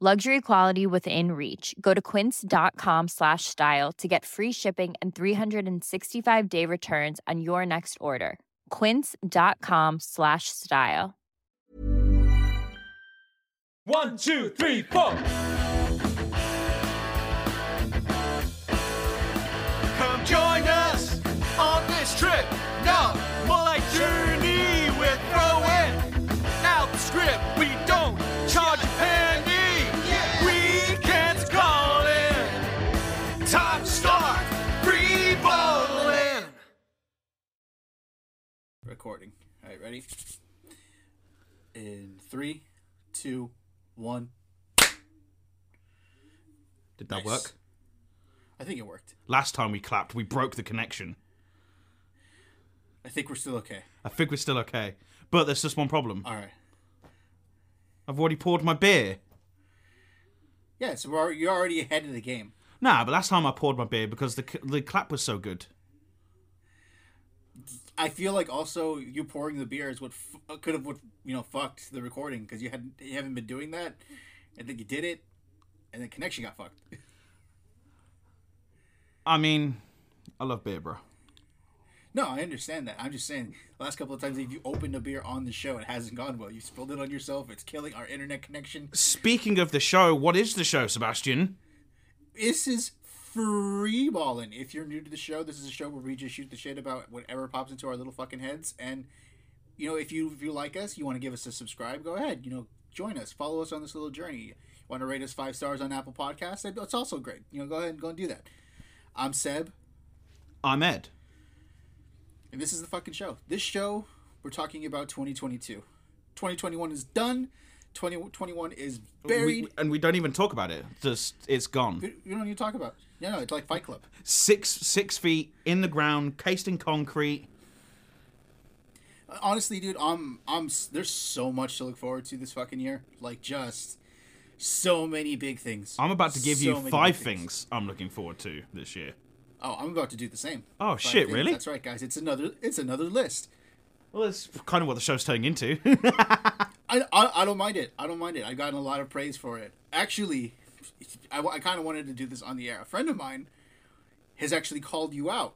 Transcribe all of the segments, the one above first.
Luxury quality within reach. Go to quince.com slash style to get free shipping and 365 day returns on your next order. Quince.com slash style. One, two, three, four. Come join us on this trip. No, ready? In three, two, one. Did that Nice. work? I think it worked. Last time we clapped, we broke the connection. I think we're still okay. I think we're still okay. But there's just one problem. All right. I've already poured my beer. Yeah, so we're, you're already ahead of the game. Nah, but last time I poured my beer because the the clap was so good. I feel like also you pouring the beer is what f- uh, could have what you know fucked the recording because you hadn't you haven't been doing that, and then you did it, and the connection got fucked. I mean, I love beer, bro. No, I understand that. I'm just saying, the last couple of times if you opened a beer on the show, it hasn't gone well. You spilled it on yourself. It's killing our internet connection. Speaking of the show, what is the show, Sebastian? This is free balling. If you're new to the show, this is a show where we just shoot the shit about whatever pops into our little fucking heads. And you know, if you if you like us, you want to give us a subscribe, go ahead. You know, join us, follow us on this little journey. You want to rate us five stars on Apple Podcasts? That's also great. You know, go ahead and go and do that. I'm Seb, I'm Ed. and this is the fucking show. This show, we're talking about 2022. 2021 is done. 2021 is buried. We- and we don't even talk about it. Just it's gone. You, don't to talk about. It. Yeah, no, it's like Fight Club. Six six feet in the ground, cased in concrete. honestly, dude, I'm I'm there's so much to look forward to this fucking year. Like just so many big things. I'm about to give So you five big things I'm looking forward to this year. Oh, I'm about to do the same. Oh, Five shit, things. really? That's right, guys. It's another it's another list. Well, that's kind of what the show's turning into. I, I, I don't mind it. I don't mind it. I've gotten a lot of praise for it. Actually, I, I kind of wanted to do this on the air. A friend of mine has actually called you out.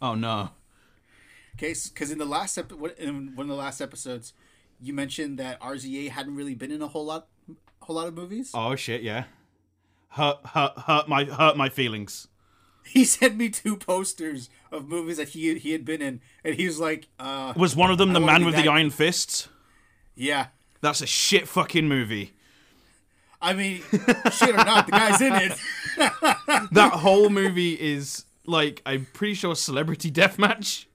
oh no. Okay, because in the last ep- in one of the last episodes, you mentioned that RZA hadn't really been in a whole lot, whole lot of movies. Oh shit, yeah. Hurt, hurt, hurt my, hurt my feelings. He sent me two posters of movies that he he had been in, and he was like, uh, Was one of them I the man with that- the iron fists? "Yeah." That's a shit fucking movie. I mean, shit or not, the guy's in it. That whole movie is like I'm pretty sure celebrity deathmatch.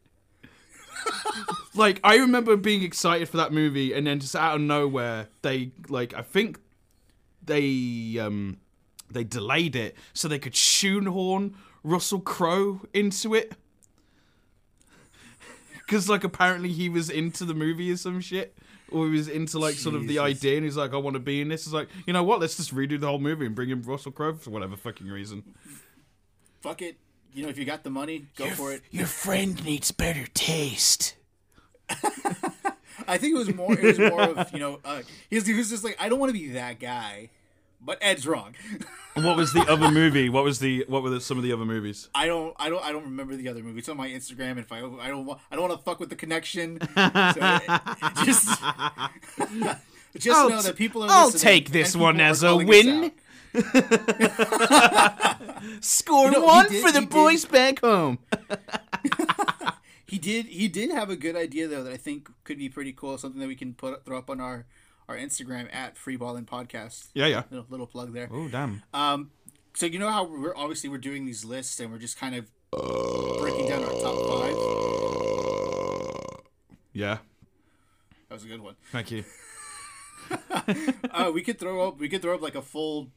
like I remember being excited for that movie, and then just out of nowhere, they like I think they um they delayed it so they could shoehorn Russell Crowe into it. Because like apparently he was into the movie or some shit, or he was into like sort of the Jesus. idea, and he's like, I want to be in this. It's like, you know what? Let's just redo the whole movie and bring in Russell Crowe for whatever fucking reason. Fuck it. you know, if you got the money, go for it. Your friend needs better taste. I think it was more. It was more of you know, uh, he, was, he was just like, I don't want to be that guy, but Ed's wrong. What was the other movie? What was the what were the, some of the other movies? I don't, I don't, I don't remember the other movie. It's on my Instagram. And if I, I don't, want, I don't want to fuck with the connection. So, just, just I'll know t- that people are. I'll listening, take this one as a win. out. Score You know, one did- for the he did- boys back home. He did. He did have a good idea though that I think could be pretty cool. Something that we can put throw up on our our Instagram at Freeballing Podcast. Yeah, yeah. Little, little plug there. Oh damn. Um, so you know how we're obviously we're doing these lists and we're just kind of breaking down our top five. Yeah. That was a good one. Thank you. Uh, we could throw up we could throw up like a full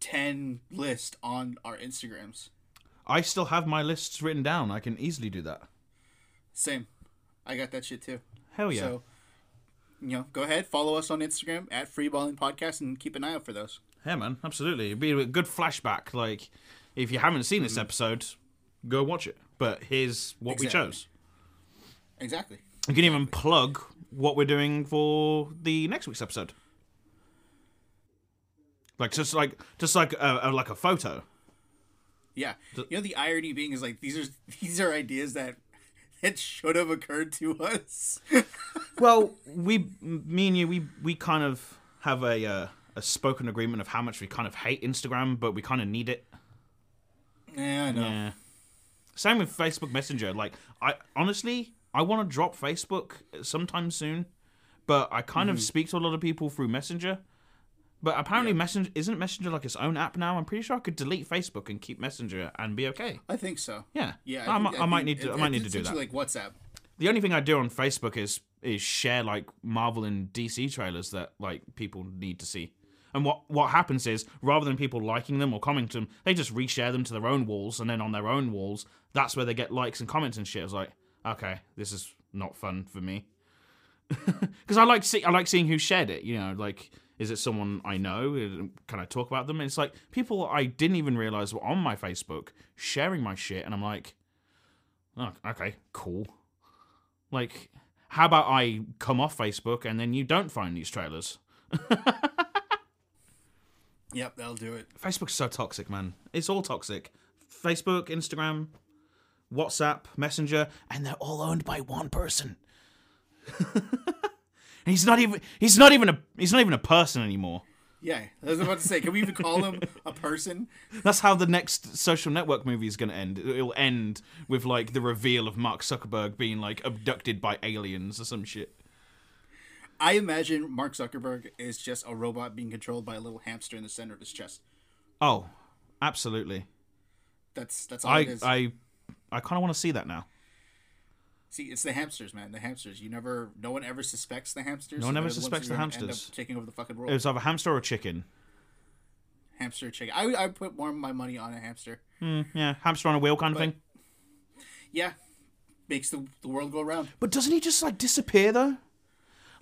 ten list on our Instagrams. I still have my lists written down. I can easily do that. Same. I got that shit too. Hell yeah. So you know, go ahead, follow us on Instagram at Freeballing Podcast and keep an eye out for those. Yeah, man, absolutely. It'd be a good flashback. Like, if you haven't seen this mm-hmm. episode, go watch it. But here's what we chose. Exactly. You can even plug what we're doing for the next week's episode. Like just like just like a, a like a photo. Yeah. You know the irony being is like these are these are ideas that that should have occurred to us. Well, we, me and you, we we kind of have a uh, a spoken agreement of how much we kind of hate Instagram, but we kind of need it. yeah, I know. Yeah. Same with Facebook Messenger. Like, I honestly, I want to drop Facebook sometime soon, but I kind Mm-hmm. of speak to a lot of people through Messenger. But apparently, Messenger isn't Messenger like its own app now. I'm pretty sure I could delete Facebook and keep Messenger and be okay. I think so. Yeah, Yeah, I, think- might, I might need to. it- I might need to do that. Like WhatsApp. The only thing I do on Facebook is is share like Marvel and DC trailers that like people need to see. And what what happens is rather than people liking them or commenting them, they just reshare them to their own walls, and then on their own walls, that's where they get likes and comments and shit. It's like, okay, this is not fun for me because I like see I like seeing who shared it. You know, like is it someone I know? Can I talk about them? And it's like people I didn't even realize were on my Facebook sharing my shit, and I'm like, oh, okay, cool. Like, how about I come off Facebook and then you don't find these trailers? Yep, that'll do it. Facebook's so toxic, man. It's all toxic. Facebook, Instagram, WhatsApp, Messenger, and they're all owned by one person. and he's not even he's not even a he's not even a person anymore. Yeah, I was about to say, can we even call him a person? That's how the next social network movie is going to end. It'll end with like the reveal of Mark Zuckerberg being like abducted by aliens or some shit. I imagine Mark Zuckerberg is just a robot being controlled by a little hamster in the center of his chest. Oh, absolutely. That's that's all I it is. I I kind of want to see that now. See, it's the hamsters, man. The hamsters. You never, no one ever suspects the hamsters. No one so ever the suspects the hamsters. taking over the fucking world. It was either hamster or chicken. hamster chicken. I I put more of my money on a hamster. Hmm, yeah, hamster on a wheel kind of thing. Yeah, makes the the world go round. But doesn't he just like disappear though?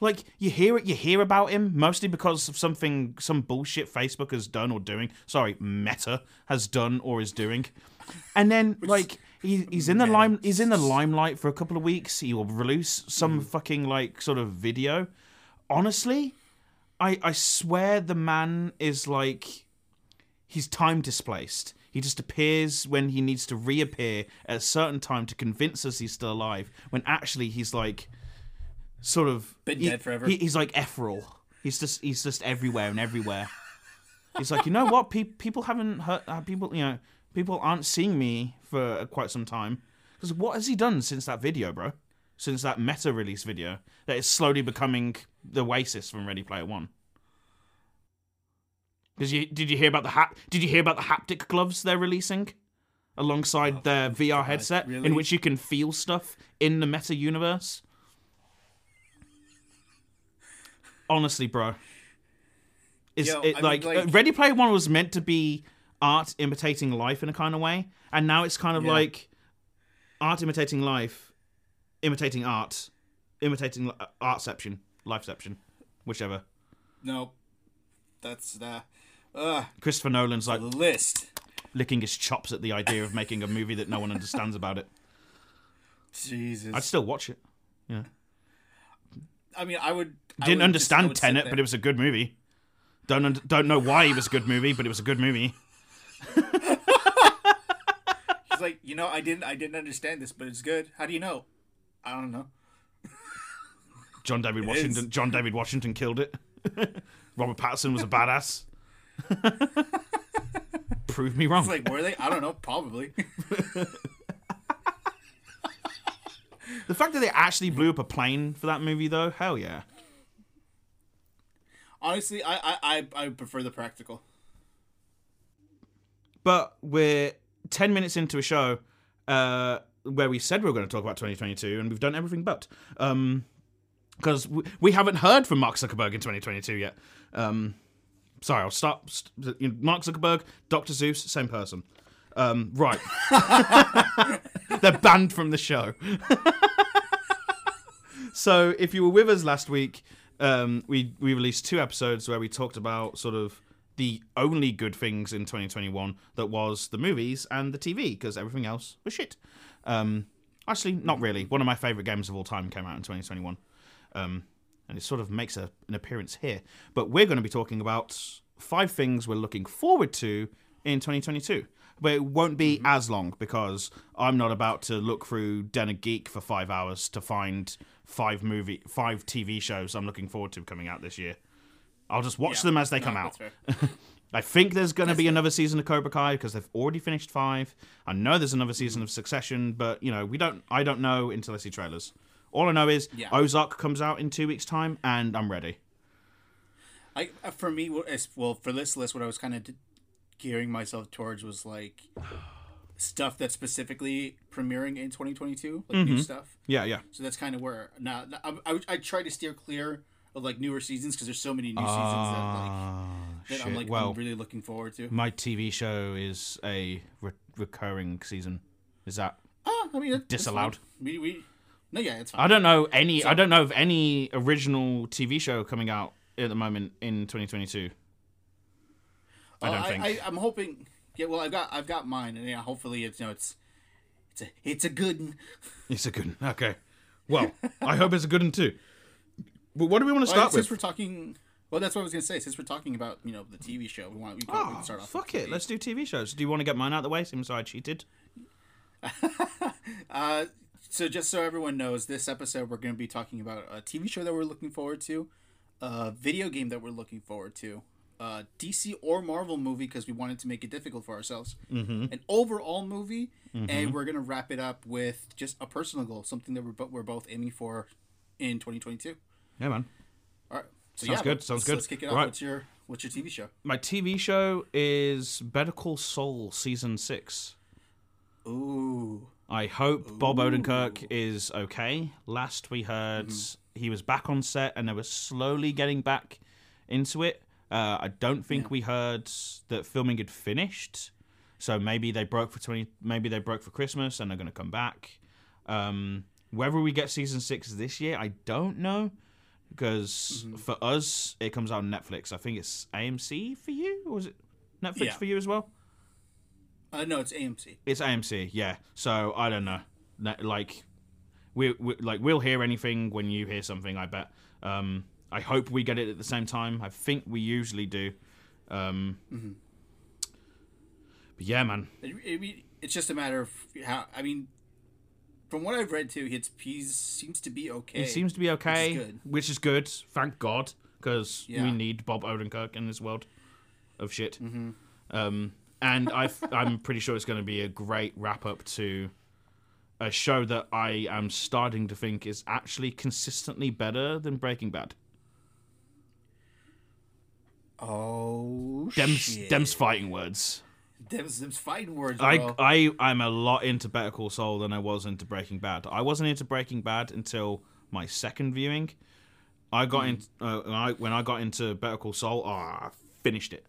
Like you hear it, you hear about him mostly because of something, some bullshit Facebook has done or doing. Sorry, Meta has done or is doing, and then like he, he's in the lime, he's in the limelight for a couple of weeks. He will release some fucking like sort of video. Honestly, I I swear the man is like he's time displaced. He just appears when he needs to reappear at a certain time to convince us he's still alive, when actually he's like sort of Been he- dead forever. he- he's like Ephral. He's just he's just everywhere and everywhere. he's like, you know what? Pe- people haven't heard. Uh, people, you know, people aren't seeing me for quite some time. Because what has he done since that video, bro? Since that meta release video that is slowly becoming the Oasis from Ready Player One. Because you did you hear about the hap- Did you hear about the haptic gloves they're releasing alongside their VR headset, in which you can feel stuff in the meta universe? Honestly, bro, is Yo, it I mean, like, like- uh, Ready Player One was meant to be art imitating life in a kind of way, and now it's kind of Yeah. like art imitating life, imitating art, imitating li- artception, lifeception, whichever. No, that's the uh, Christopher Nolan's like, list. licking his chops at the idea of making a movie that no one understands about it. Jesus. I'd still watch it. Yeah, I mean, I would. I Didn't would just- understand would Tenet, but it was a good movie. Don't un- don't know why it was a good movie, but it was a good movie. He's like, you know, I didn't, I didn't understand this, but it's good. How do you know? I don't know. John David It Washington. is. John David Washington killed it. Robert Pattinson was a badass. Prove me wrong. It's like, were they? I don't know. Probably. the fact that they actually blew up a plane for that movie, though, hell yeah. Honestly, I, I, I prefer the practical. But we're 10 minutes into a show uh, where we said we were going to talk about 2022, and we've done everything but. Because we, we haven't heard from Mark Zuckerberg in 2022 yet. Um, sorry, I'll stop. St- you know, Mark Zuckerberg, Dr. Zeus, same person. Um, right. They're banned from the show. so if you were with us last week, um, we we released two episodes where we talked about sort of the only good things in 2021 that was the movies and the TV because everything else was shit. Um, actually, not really. One of my favorite games of all time came out in 2021, um, and it sort of makes a, an appearance here. But we're going to be talking about five things we're looking forward to in 2022. But it won't be as long because I'm not about to look through Den of Geek for five hours to find five movie, five TV shows I'm looking forward to coming out this year. I'll just watch Yeah. them as they No, come out. I think there's going to be another season of Cobra Kai because they've already finished five. I know there's another season of Succession, but you know we don't. I don't know until I see trailers. All I know is Yeah. Ozark comes out in two weeks' time, and I'm ready. I uh, for me, well, for this list, what I was kind of gearing myself towards was like stuff that's specifically premiering in 2022, like new stuff. Yeah, yeah. So that's kind of where now I, I, I try to steer clear of like newer seasons because there's so many new seasons that like Ah, that I'm like well, I'm really looking forward to. my TV show is a re- recurring season. Is that? Ah, I mean, Disallowed. We we no, yeah, it's fine. I don't know any. I don't know of any original TV show coming out at the moment in 2022. I Oh, don't think. I, am hoping. Yeah, well, I've got I've got mine, and yeah, hopefully it's you know it's it's a it's a good. one. It's a good. one. Okay. Well, I hope it's a good one too. But what do we want to Well, start since with? we're talking, well, that's what I was gonna say. Since we're talking about you know the TV show, we want we can, we Oh, can start off. fuck it. Let's do TV shows. Do you want to get mine out of the way since I cheated? Uh, so just so everyone knows, this episode we're going to be talking about a TV show that we're looking forward to, a video game that we're looking forward to, a DC or Marvel movie because we wanted to make it difficult for ourselves, mm-hmm. an overall movie, and we're going to wrap it up with just a personal goal, something that we're we're both aiming for in 2022. Yeah, man. All right. So Sounds yeah, good, sounds let's- good. Let's kick it off. Right. What's your what's your TV show? My TV show is Better Call Saul season six. Ooh. I hope Bob Odenkirk is okay. Last we heard, he was back on set and they were slowly getting back into it. Uh, I don't think we heard that filming had finished, so maybe they broke for twenty. Maybe they broke for Christmas and they're going to come back. Um, whether we get season six this year, I don't know, because for us it comes out on Netflix. I think it's AMC for you, or is it Netflix Yeah. for you as well? Uh, no, it's AMC. It's AMC, yeah. So I don't know. Like we, we like we'll hear anything when you hear something. I bet. Um, I hope we get it at the same time. I think we usually do. Um, But yeah, man. I I mean, it's just a matter of how. I mean, from what I've read too, he seems to be okay. He seems to be okay, which is good. which is good. Thank God, because Yeah. we need Bob Odenkirk in this world of shit. Mm-hmm. Um, and I, I'm pretty sure it's going to be a great wrap up to a show that I am starting to think is actually consistently better than Breaking Bad. Oh Dem's, shit! Dem's fighting words. Fighting words. I. I, I'm a lot into Better Call Saul than I was into Breaking Bad. I wasn't into Breaking Bad until my second viewing. I got in uh, when I when I got into Better Call Saul. Oh, I finished it.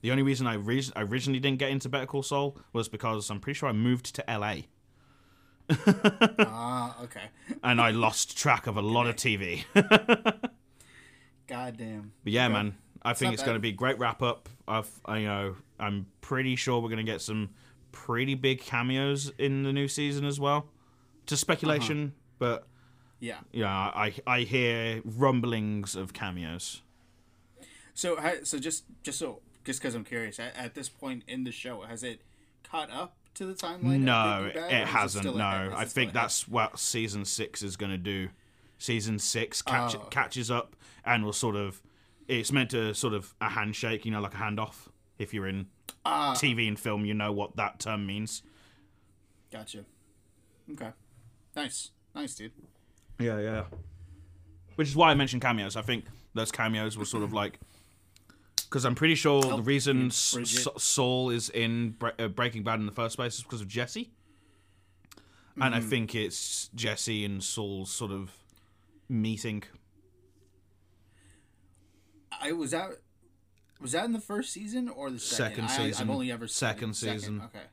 The only reason I, re- I originally didn't get into Better Call Saul was because I'm pretty sure I moved to LA Ah, okay. and I lost track of a lot of TV. Goddamn. But yeah, man, I think it's going to be a great wrap up. I've, I, you know, I'm pretty sure we're going to get some pretty big cameos in the new season as well. To speculation, uh-huh. but Yeah. yeah, I I hear rumblings of cameos. So, so just just so just because I'm curious, at, at this point in the show, has it caught up to the timeline? No, Bad, or hasn't. still no, ahead? I it think ahead? that's what season six is going to do. Season six catch, Oh, catches up and will sort of. It's meant to sort of a handshake, you know, like a handoff. If you're in Ah. TV and film, you know what that term means. Gotcha. Okay. Nice, nice, dude. Yeah, yeah. Which is why I mentioned cameos. I think those cameos were sort of like because I'm pretty sure the reason you S- bridge it. S- Saul is in Bre- uh, Breaking Bad in the first place is because of Jesse, and I Mm-hmm. think it's Jesse and Saul's sort of meeting. I was that was that in the first season or the second? Second season. I've only ever seen Second season. Okay,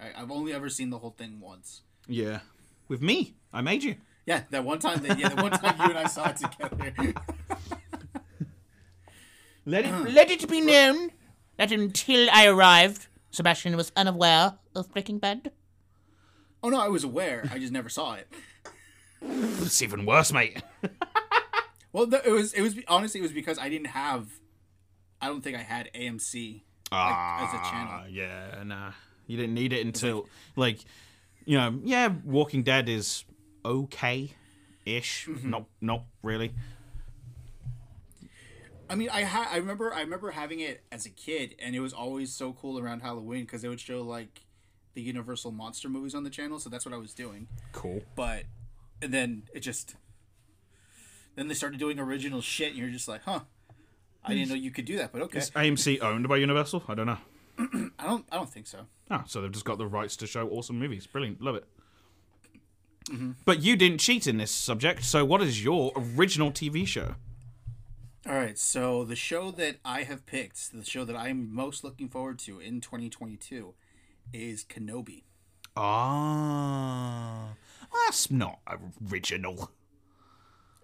I, I've only ever seen the whole thing once. Yeah, with me, I made you. Yeah, that one time that yeah, the one time you and I saw it together. Let it. Let it be known that until I arrived, Sebastian was unaware of Breaking Bad. oh no, I was aware. I just never saw it. It's even worse, mate. Well, the, it was it was honestly it was because I didn't have. I don't think I had AMC like, as a channel. Ah, yeah, nah. You didn't need it until like, you know, yeah, Walking Dead is okay ish. Mm-hmm. Not not really. I mean, I ha- I remember I remember having it as a kid, and it was always so cool around Halloween because they would show like the Universal monster movies on the channel. So that's what I was doing. Cool. But and then it just then they started doing original shit, and you're just like, huh. I didn't know you could do that, but okay. Is AMC owned by Universal? I don't know. I don't. I don't think so. Ah, so they've just got the rights to show awesome movies. Brilliant. Love it. Mm-hmm. But you didn't cheat in this subject, so what is your original TV show? All right. So the show that I have picked, the show that I'm most looking forward to in 2022, is Kenobi. Ah, that's not original.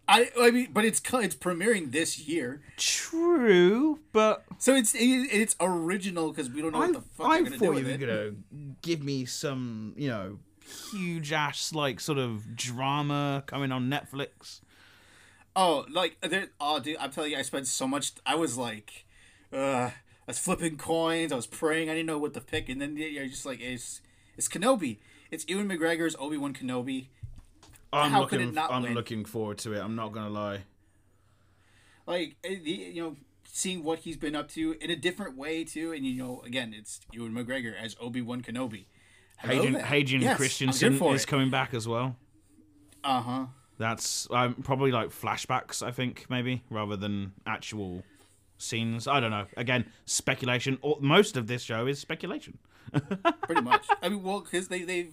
I. I mean, but it's it's premiering this year, True, but so it's it, it's original because we don't know I, what the fuck I they're gonna do thought you were gonna give me some, you know, huge ass like sort of drama coming on Netflix. Oh, like there. Oh, dude, I'm telling you, I spent so much. I was like, uh, I was flipping coins. I was praying. I didn't know what to pick, and then you're just like, it's it's Kenobi. It's Ewan McGregor's Obi Wan Kenobi. I'm How could looking. it not I'm win? looking forward to it. I'm not gonna lie. Like, eh, you know, seeing what he's been up to in a different way too, and you know, again, it's Ewan McGregor as Obi Wan Kenobi. Hayden. Hayden Yes, Christensen is it. coming back as well. Uh huh. That's um, probably like flashbacks. I think maybe rather than actual scenes. I don't know. Again, speculation. Or most of this show is speculation. pretty much. I mean, well, because they they've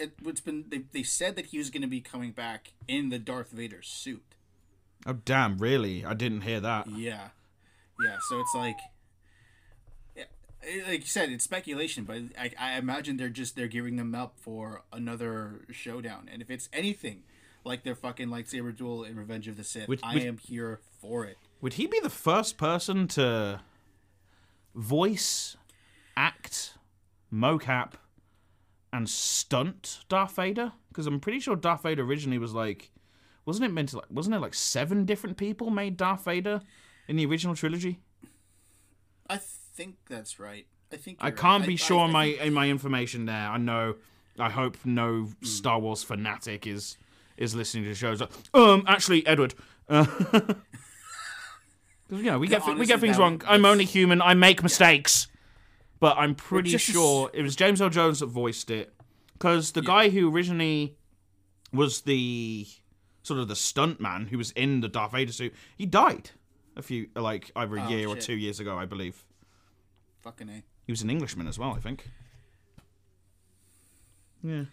it, it's been they they said that he was going to be coming back in the Darth Vader suit. Oh damn! Really? I didn't hear that. Yeah, yeah. So it's like, yeah, like you said, it's speculation, but I, I imagine they're just they're gearing them up for another showdown. And if it's anything like their fucking lightsaber duel in Revenge of the Sith, Which- I which- am here for it. Would he be the first person to voice, act, mocap, and stunt Darth Vader? Because I'm pretty sure Darth Vader originally was like, wasn't it meant to like, wasn't it like seven different people made Darth Vader in the original trilogy? I think that's right. I think I you're right. can't be I- sure I on my think- in my information there. I know. I hope no Hmm. Star Wars fanatic is is listening to the shows. Like, um, actually, Edward. Uh, you know, we get we get things wrong. I'm only human. I make mistakes. But I'm pretty just sure it was James Earl Jones that voiced it, because the guy who originally was the sort of the stunt man who was in the Darth Vader suit, he died a few like either a Oh, year or two years ago, I believe. Fucking a. He was an Englishman as well, I think. Yeah.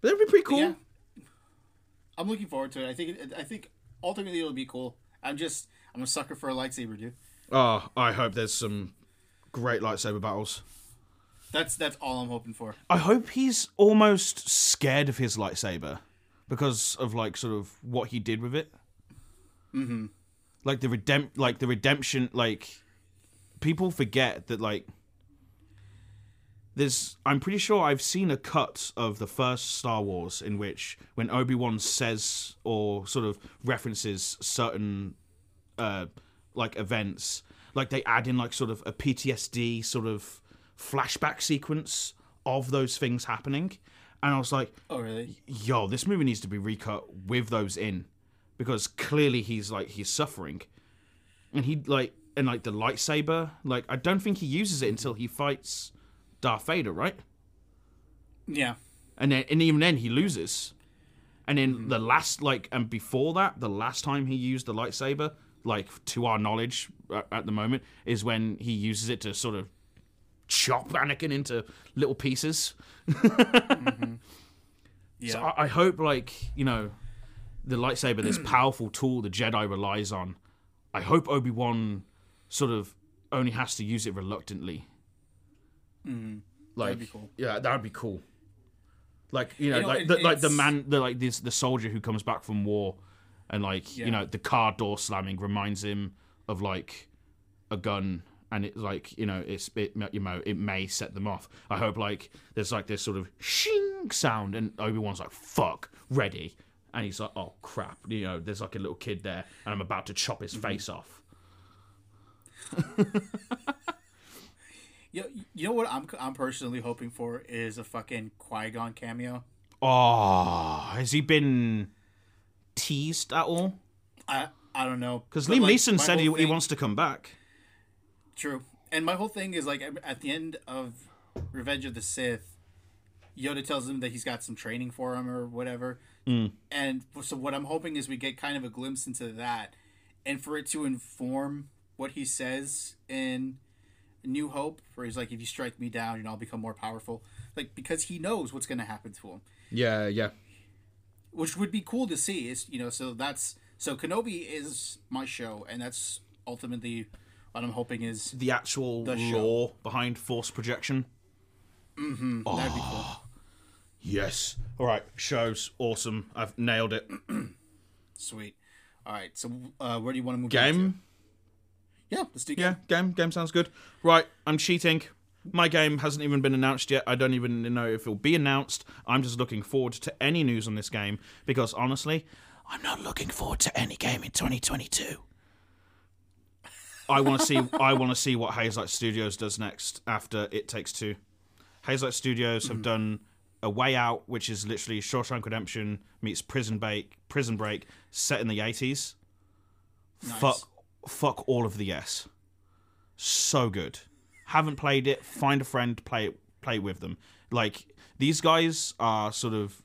But that'd be pretty cool. Yeah. I'm looking forward to it. I think I think ultimately it'll be cool. I'm just I'm a sucker for a lightsaber, dude. Oh, I hope there's some great lightsaber battles. That's that's all I'm hoping for. I hope he's almost scared of his lightsaber because of like sort of what he did with it. Mm-hmm. like the redemp like the redemption like people forget that like there's I'm pretty sure I've seen a cut of the first Star Wars in which when Obi-Wan says or sort of references certain uh like events like they add in like sort of a PTSD sort of flashback sequence of those things happening and I was like Oh, really? yo, this movie needs to be recut with those in because clearly he's like he's suffering, and he like and like the lightsaber, like I don't think he uses it until he fights Darth Vader, right? Yeah. And then and even then he loses, and then the last like and before that, the last time he used the lightsaber, like to our knowledge at, at the moment, is when he uses it to sort of chop Anakin into little pieces. Yeah. So I, I hope, like you know, the lightsaber, this powerful tool the Jedi relies on. I hope Obi Wan sort of only has to use it reluctantly. Mm-hmm. Like, That'd be cool. yeah, that would be cool. Like you know, You know, like it- the, like the man, the like this the soldier who comes back from war, and like Yeah. you know the car door slamming reminds him of like a gun, and it's like you know it's it you know it may set them off. I hope like there's like this sort of shing sound, and Obi Wan's like fuck ready, and he's like oh crap, you know there's like a little kid there, and I'm about to chop his Mm-hmm. face off. You, you know what I'm I'm personally hoping for is a fucking Qui Gon cameo. Oh, has he been teased at all? I I don't know Because But, Liam like, Neeson said he, whole he wants to come back. True, and my whole thing is like at the end of Revenge of the Sith, Yoda tells him that he's got some training for him or whatever. Mm. And so what I'm hoping is we get kind of a glimpse into that, and for it to inform what he says in New Hope, where he's like, "If you strike me down, you know, I'll become more powerful." Like because he knows what's going to happen to him. Yeah, yeah. Which would be cool to see. Is you know, so that's so Kenobi is my show, and that's ultimately what I'm hoping is The actual The show. behind force projection. mm-hmm, that'd be cool. Yes. All right, shows awesome. I've nailed it. Sweet. All right, so uh, where do you want to move? Game. Yeah, let's do game. Yeah, game. Game sounds good. Right, I'm cheating. My game hasn't even been announced yet. I don't even know if it'll be announced. I'm just looking forward to any news on this game because honestly, I'm not looking forward to any game in 2022. I want to see. I want to see what Hazelight Studios does next after It Takes Two. Hazelight Studios have hmm. done A Way Out, which is literally Shawshank Redemption meets Prison Break. Prison Break set in the 80s. Fuck, fuck all of the yes. So good. Haven't played it. Find a friend. Play it. Play it with them. Like these guys are sort of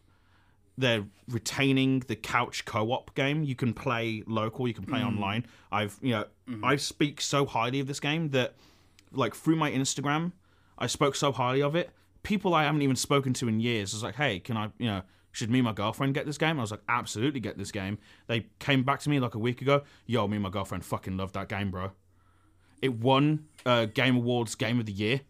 they're retaining the couch co-op game. You can play local, you can play mm. online. I've you know mm-hmm. I speak so highly of this game that like through my Instagram, I spoke so highly of it. People I haven't even spoken to in years was like, "Hey, can I you know should me and my girlfriend get this game?" I was like, "Absolutely get this game." They came back to me like a week ago. Yo, me and my girlfriend fucking love that game, bro. It won uh, Game Awards Game of the Year.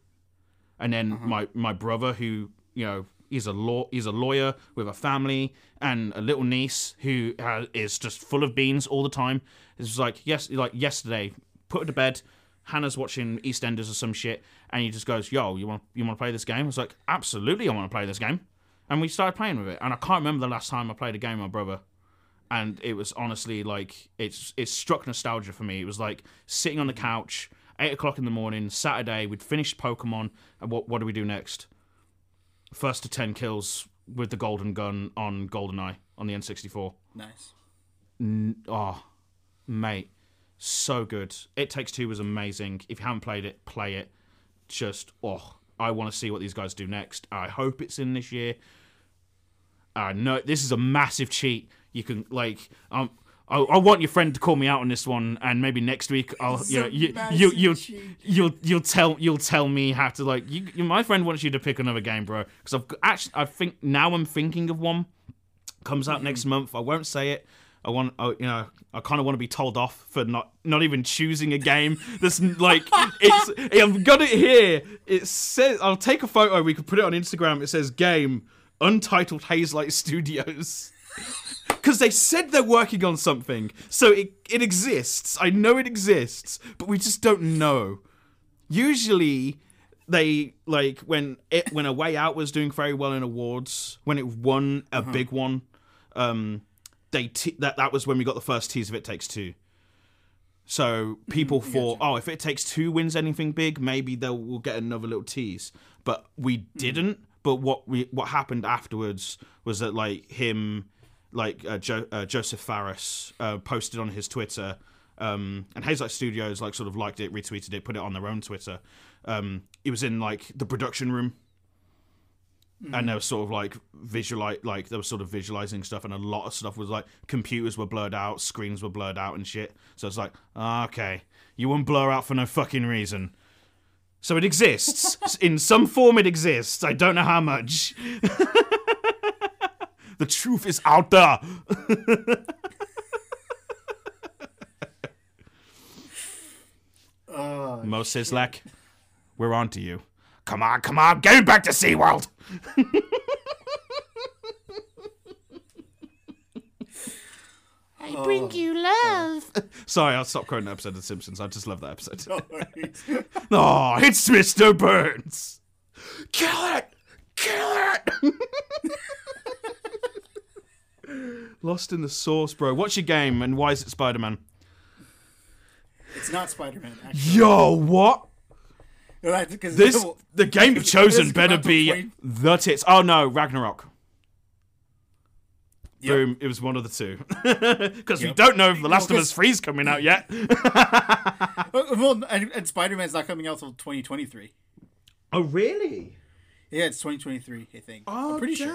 And then my my brother who you know he's a law he's a lawyer with a family and a little niece who has, is just full of beans all the time. Is like yes like yesterday put her to bed. Hannah's watching eastenders or some shit. And he just goes yo you want you want to play this game? I was like absolutely i want to play this game. And we started playing with it. And i can't remember the last time i played a game with my brother and it was honestly like it's it struck nostalgia for me. It was like sitting on the mm-hmm. couch, eight o'clock in the morning, Saturday. We'd finished Pokemon, and what what do we do next? First to ten kills with the golden gun on GoldenEye on the N64. Nice. Oh, mate, so good. It Takes Two was amazing. If you haven't played it, play it. Just oh, I want to see what these guys do next. I hope it's in this year. I know this is a massive cheat. You can like um. I, I want your friend to call me out on this one, and maybe next week I'll you know, you you you cheat. you'll you'll tell you'll tell me how to like you. you- My friend wants you to pick another game, bro. Because I've actually I think now I'm thinking of one comes out next month. I won't say it. I want, I, you know, I kind of want to be told off for not not even choosing a game that's like it's. I've got it here. It says I'll take a photo. We could put it on Instagram. It says game Untitled Hazelight Studios. because they said they're working on something, so it it exists. I know it exists, but we just don't know. Usually, they like when it when a way out was doing very well in awards when it won a big one. Um, they te- that that was when we got the first tease of It Takes Two. So people thought, oh, if It Takes Two wins anything big, maybe they'll we'll get another little tease. But we didn't. But what we what happened afterwards was that like him, like uh, jo- uh, Josef Fares uh, posted on his Twitter, um, and Hazelight Studios like sort of liked it, retweeted it, put it on their own Twitter. Um, it was in like the production room. And they were sort of like visualize like they were sort of visualizing stuff and a lot of stuff was like computers were blurred out screens were blurred out and shit. So it's like okay you wouldn't blur out for no fucking reason. So it exists. In some form it exists. I don't know how much the truth is out there Oh, Moe Szyslak we're on to you come on come on get back to seaworld I bring oh. you love. sorry i'll stop quoting that episode of the simpsons i just love that episode no worries. Oh, it's Mr. Burns. Kill it! Kill it! Lost in the sauce, bro. What's your game and why is it Spider Man? it's not Spider-Man. Actually. Yo, what? No, This no, the game you've chosen better be 20 the tits. Oh no, Ragnarok. Yep. Boom! It was one of the two. Because we don't know if The No, Last of Us 3 is coming out yet. Well, and, and Spider-Man's not coming out till 2023. oh really? Yeah, it's 2023, I think. Oh, I'm pretty sure.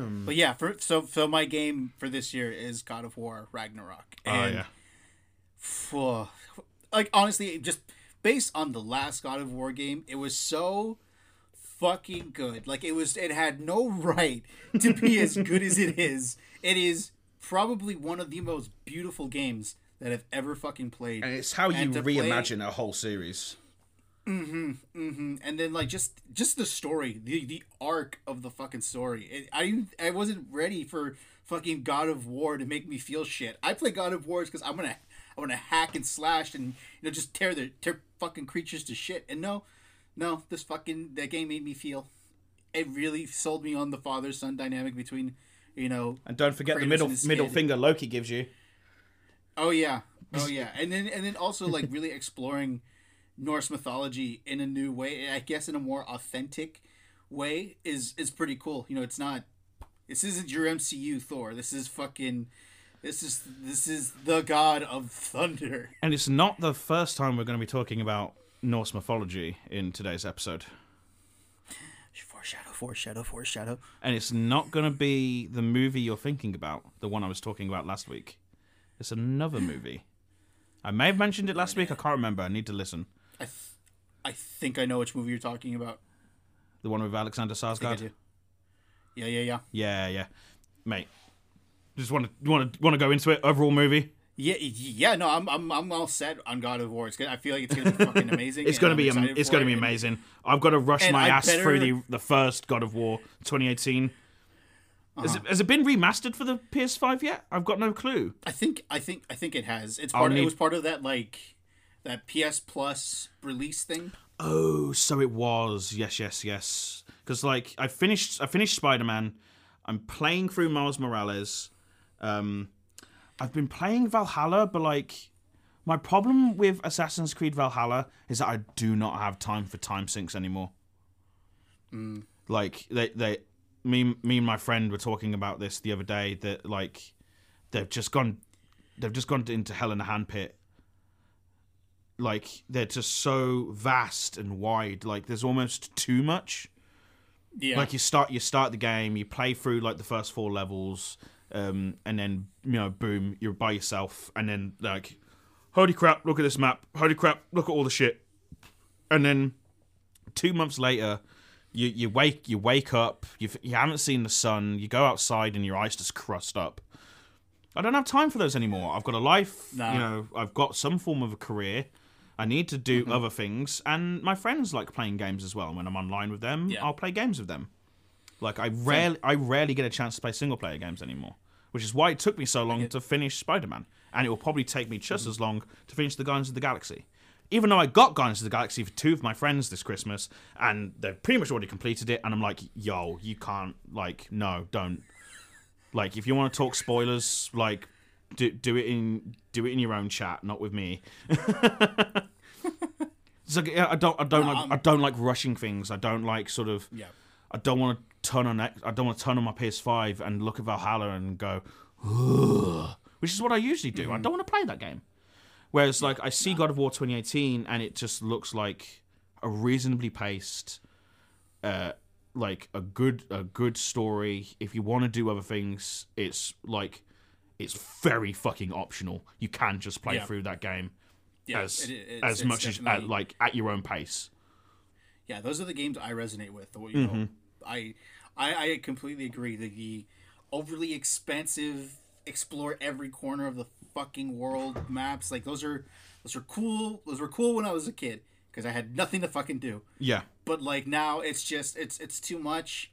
Damn. But yeah, for so so my game for this year is God of War Ragnarok. Oh And yeah. Like honestly, just based on the last God of War game, it was so fucking good. Like it was, it had no right to be as good as it is. It is probably one of the most beautiful games that I've ever fucking played. And it's how you And play- reimagine a whole series. Mm-hmm, mm-hmm. and then like just just the story, the the arc of the fucking story. It, I I wasn't ready for fucking God of War to make me feel shit. I play God of Wars because I'm gonna I'm gonna hack and slash and you know just tear the tear fucking creatures to shit. And no, no, this fucking that game made me feel. It really sold me on the father son dynamic between, you know. And don't forget the middle middle kid. finger Loki gives you. Oh yeah, oh yeah, and then and then also like really exploring Norse mythology in a new way. I guess in a more authentic way is is pretty cool. You know, it's not. This isn't your MCU Thor. This is fucking. This is this is the god of thunder. And it's not the first time we're going to be talking about Norse mythology in today's episode. Foreshadow, foreshadow, foreshadow. And it's not going to be the movie you're thinking about, the one I was talking about last week. It's another movie. I may have mentioned it last week. I can't remember. I need to listen. I, th- I think I know which movie you're talking about. The one with Alexander I I Yeah, yeah, yeah. Yeah, yeah, mate. Just want to want to want to go into it. Overall movie. Yeah, yeah, no, I'm, I'm, I'm all set on God of War. It's gonna, I feel like it's gonna be fucking amazing. It's going to I'm be am- it's to it, be amazing. I've got to rush my I ass through the the first God of War 2018. Has, Uh-huh. it, has it been remastered for the PS5 yet? I've got no clue. I think I think I think it has. It's part. Of, need- It was part of that like that PS Plus release thing. Oh, so it was. Yes, yes, yes. Because like I finished, I finished Spider Man. I'm playing through Miles Morales. Um, I've been playing Valhalla, but like my problem with Assassin's Creed Valhalla is that I do not have time for time sinks anymore. Like they, they, me, me and my friend were talking about this the other day. That like they've just gone, they've just gone into hell in a handpit like they're just so vast and wide like there's almost too much Yeah. like you start you start the game you play through like the first four levels um and then you know boom you're by yourself and then like holy crap look at this map holy crap look at all the shit and then two months later you you wake you wake up you you haven't seen the sun you go outside and your eyes just crust up I don't have time for those anymore. I've got a life, Nah. you know, I've got some form of a career. I need to Mm-hmm. do other things, and my friends like playing games as well. And When I'm online with them, Yeah. I'll play games with them. Like I rarely, I rarely get a chance to play single player games anymore, which is why it took me so long to finish Spider Man, and it will probably take me just as long to finish the Guardians of the Galaxy. Even though I got Guardians of the Galaxy for two of my friends this Christmas, and they've pretty much already completed it, and I'm like, yo, you can't, like, no, don't. Like, if you want to talk spoilers, like, do do it in do it in your own chat, not with me. It's like yeah, I don't I don't like I don't like rushing things. I don't like sort of Yeah. I don't want to turn on X- I don't want to turn on my PS5 and look at Valhalla and go, "Ugh," which is what I usually do. I don't want to play that game. Whereas like I see God of War 2018 and it just looks like a reasonably paced, uh, like a good a good story. If you want to do other things, it's like it's very fucking optional. You can just play Yeah. through that game Yeah, as it- as much as at, like at your own pace. Yeah, those are the games I resonate with. You know, Mm-hmm. I, I I completely agree. The, the overly expensive, explore every corner of the fucking world maps. Like those are those are cool. Those were cool when I was a kid because I had nothing to fucking do. Yeah, But like now, it's just it's it's too much.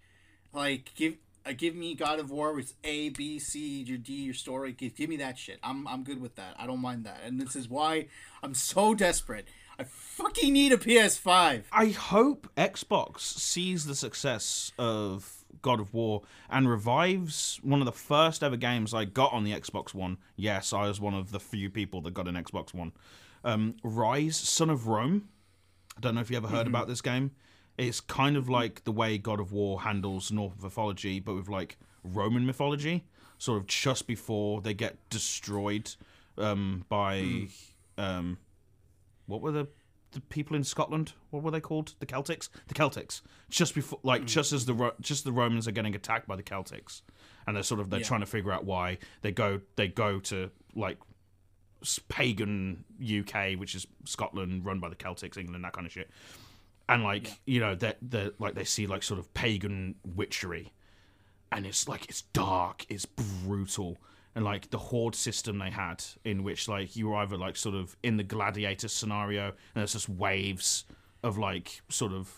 Like give. Uh, give me God of War with A, B, C, your D, your story. Give, give me that shit. I'm I'm good with that. I don't mind that. And this is why I'm so desperate. I fucking need a PS5. I hope Xbox sees the success of God of War and revives one of the first ever games I got on the Xbox One. Yes, I was one of the few people that got an Xbox One. Um, Ryse, Son of Rome. I don't know if you ever heard about this game. It's kind of like the way God of War handles Norse mythology, but with like Roman mythology, sort of just before they get destroyed um, by um, what were the the people in Scotland? What were they called? The Celtics. The Celtics. Just before, like, just as the Ro- just the Romans are getting attacked by the Celtics, and they're sort of they're Yeah. trying to figure out why they go they go to like pagan UK, which is Scotland, run by the Celtics, England, that kind of shit. And like you know that that like they see like sort of pagan witchery, and it's like it's dark, it's brutal, and like the horde system they had, in which like you were either like sort of in the gladiator scenario, and there's just waves of like sort of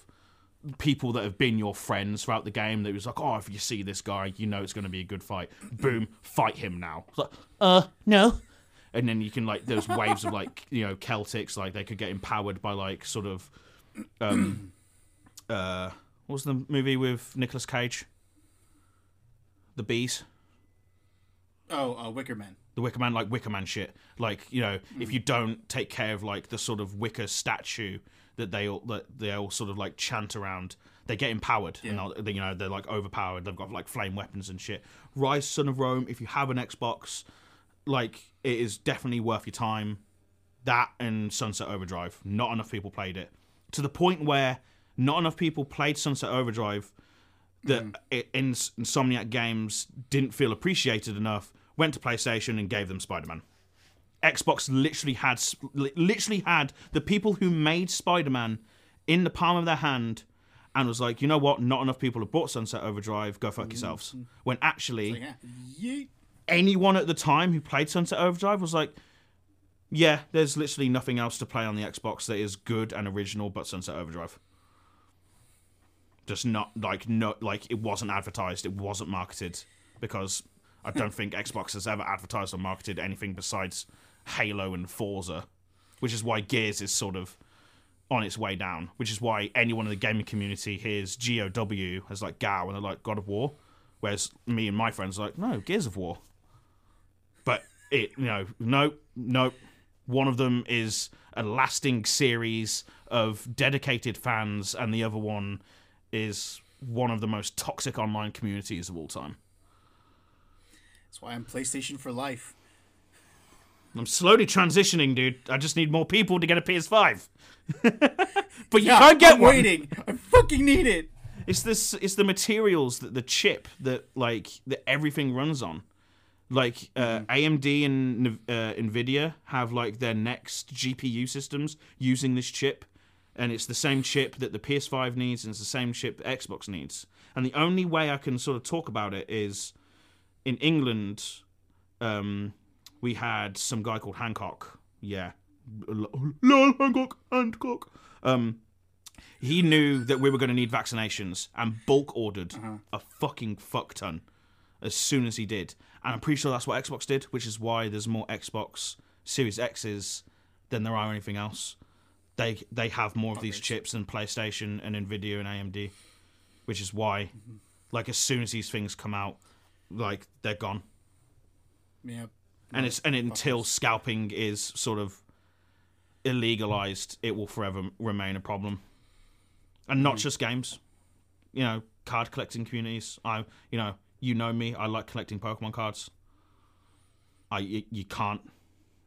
people that have been your friends throughout the game. That was like, oh, if you see this guy, you know it's going to be a good fight. Boom, fight him now. Like, Uh, no. and then you can like there's waves of like you know Celtics like they could get empowered by like sort of um uh what was the movie with Nicolas Cage? The bees, Oh, uh, Wicker Man. the Wicker Man, like Wicker Man shit. Like you know, if you don't take care of like the sort of Wicker statue that they all that they all sort of like chant around, they get empowered and they, you know they're like overpowered. They've got like flame weapons and shit. Ryse, Son of Rome. If you have an Xbox, like it is definitely worth your time. That and Sunset Overdrive. Not enough people played it to the point where not enough people played Sunset Overdrive that hmm. in Insomniac Games didn't feel appreciated enough. Went to PlayStation and gave them Spider Man. Xbox literally had literally had the people who made Spider Man in the palm of their hand. And was like, you know what? Not enough people have bought Sunset Overdrive. Go fuck yourselves. Mm-hmm. When actually. Anyone at the time who played Sunset Overdrive was like, yeah, there's literally nothing else to play on the Xbox that is good and original but Sunset Overdrive. Just not like no like it wasn't advertised, it wasn't marketed because I don't think Xbox has ever advertised or marketed anything besides Halo and Forza, which is why Gears is sort of on its way down, which is why anyone in the gaming community hears GOW as like GOW and they're like God of War, whereas me and my friends are like, no, Gears of War. But it, you know, no, no. One of them is a lasting series of dedicated fans, and the other one is one of the most toxic online communities of all time. That's why I'm PlayStation for life. I'm slowly transitioning, dude. I just need more people to get a PS5. but you Yeah, can't get I'm one. waiting. I fucking need it. It's this. It's the materials that the chip that like that everything runs on. Like uh, AMD and uh, Nvidia have like their next GPU systems using this chip, and it's the same chip that the PS5 needs, and it's the same chip Xbox needs. And the only way I can sort of talk about it is in England. Um, we had some guy called Hancock. Yeah, lol Hancock, Hancock. Um, he knew that we were going to need vaccinations and bulk ordered a fucking fuck ton. as soon as he did. And I'm pretty sure that's what Xbox did, which is why there's more Xbox Series X's than there are anything else. They they have more of these chips than PlayStation and Nvidia and AMD, which is why, mm-hmm. like, as soon as these things come out, like they're gone. Yeah. And it's and until scalping is sort of illegalized, it will forever remain a problem. And not mm. just games, you know, card collecting communities. I, you know, you know me. I like collecting Pokemon cards. I you, you can't.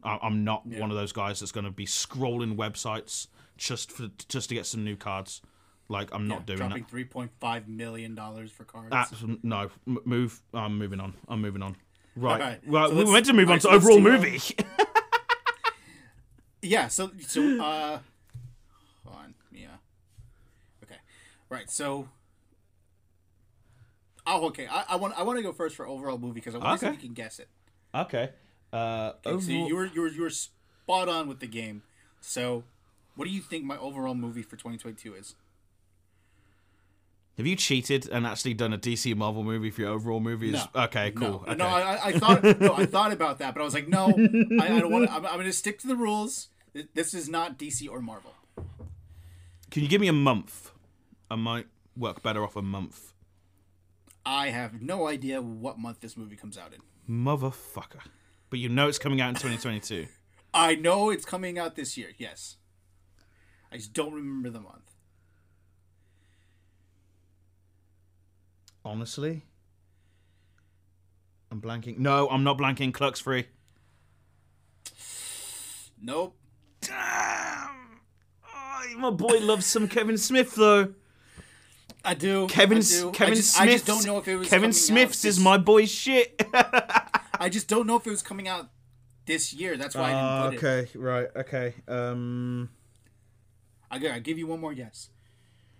I, I'm not one of those guys that's going to be scrolling websites just for just to get some new cards. Like I'm not doing dropping that. three point five million dollars for cards. Abs- no, m- move. I'm moving on. I'm moving on. Right. Right. so we meant to move on to so overall movie. Yeah, so so uh hold on, yeah. Okay. Right, so Oh, okay. I, I want I want to go first for overall movie because I want to see if you can guess it. okay. Uh, Okay, so you were you were you were spot on with the game. So, what do you think my overall movie for 2022 is? Have you cheated and actually done a DC Marvel movie for your overall movies? No. Okay, cool. No, okay. no, I, I- I thought no, I thought about that, but I was like, no, I, I don't want. to I'm, I'm going to stick to the rules. This is not DC or Marvel. Can you give me a month? I might work better off a month. I have no idea what month this movie comes out in. Motherfucker. But you know it's coming out in 2022. I know it's coming out this year. Yes, I just don't remember the month. Honestly? I'm blanking. No, I'm not blanking. Clerks free. Nope. Damn. Oh, my boy loves some Kevin Smith though. I do. Kevin I do. Kevin I just, Smith. I just don't know if it was Kevin Smith's is my boy's shit. I just don't know if it was coming out this year. That's why I didn't put it. okay, right, okay. Um. I give you one more guess.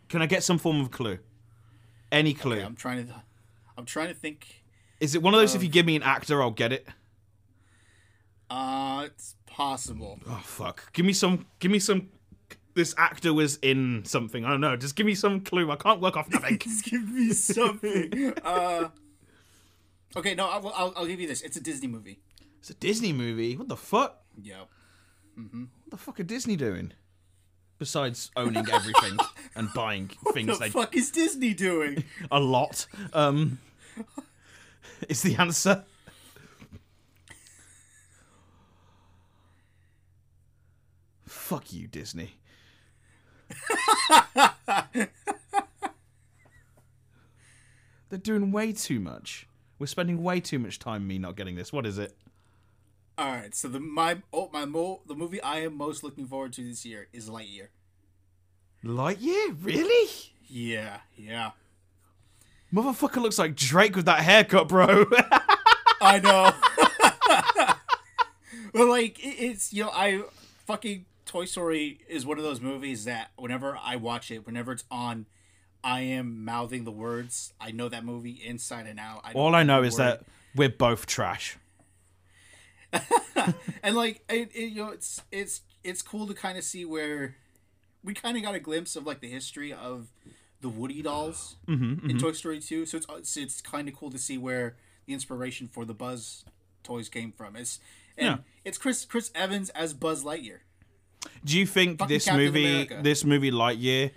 can I get some form of clue? Any clue? Okay, I'm trying to. I'm trying to think. Is it one of those if you give me an actor I'll get it? Uh, it's possible. Oh fuck! Give me some. Give me some. This actor was in something. I don't know. Just give me some clue. I can't work off nothing. Just give me something. uh, okay, no, I'll, I'll, I'll give you this. It's a Disney movie. it's a Disney movie. What the fuck? Yep. What the fuck are Disney doing? Besides owning everything and buying things what The they fuck is Disney doing? a lot. Um, is the answer. Fuck you, Disney. They're doing way too much. We're spending way too much time me not getting this. What is it? All right, so the my oh my mo the movie I am most looking forward to this year is Lightyear. Lightyear? Really? Yeah, yeah. Motherfucker looks like Drake with that haircut, bro. I know. but like it, it's you know I fucking Toy Story is one of those movies that whenever I watch it, whenever it's on, I am mouthing the words. I know that movie inside and out. I All I know is word. that we're both trash. and like it, it, you know it's it's it's cool to kind of see where we kind of got a glimpse of like the history of the Woody dolls Mm-hmm, in Toy Story 2 so it's it's, it's kind of cool to see where the inspiration for the Buzz toys came from it's and Yeah. it's Chris Chris Evans as Buzz Lightyear Do you think Fucking this Captain movie, America. this movie Lightyear,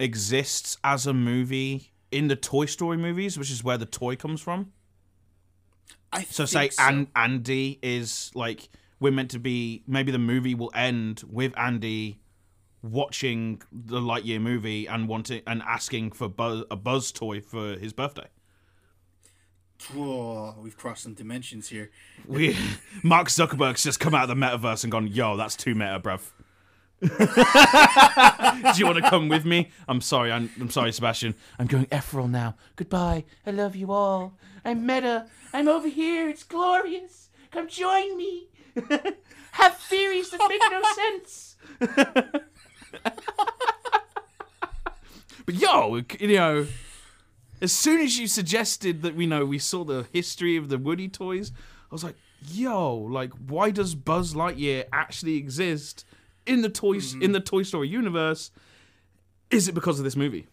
exists as a movie in the Toy Story movies, which is where the toy comes from? I So say so. An- Andy is like we're meant to be. Maybe the movie will end with Andy watching the Lightyear movie and wanting and asking for Buzz, a Buzz toy for his birthday. Whoa, we've crossed some dimensions here We Mark Zuckerberg's just come out of the metaverse and gone, "Yo, that's too meta, bruv." Do you want to come with me? I'm sorry, I'm, I'm sorry, Sebastian. I'm going Ephral now. Goodbye. I love you all. I'm meta. I'm over here. It's glorious. Come join me. Have theories that make no sense. but yo, you know, as soon as you suggested that we know we saw the history of the Woody toys, I was like, yo, like why does Buzz Lightyear actually exist in the toys in the Toy Story universe? Is it because of this movie?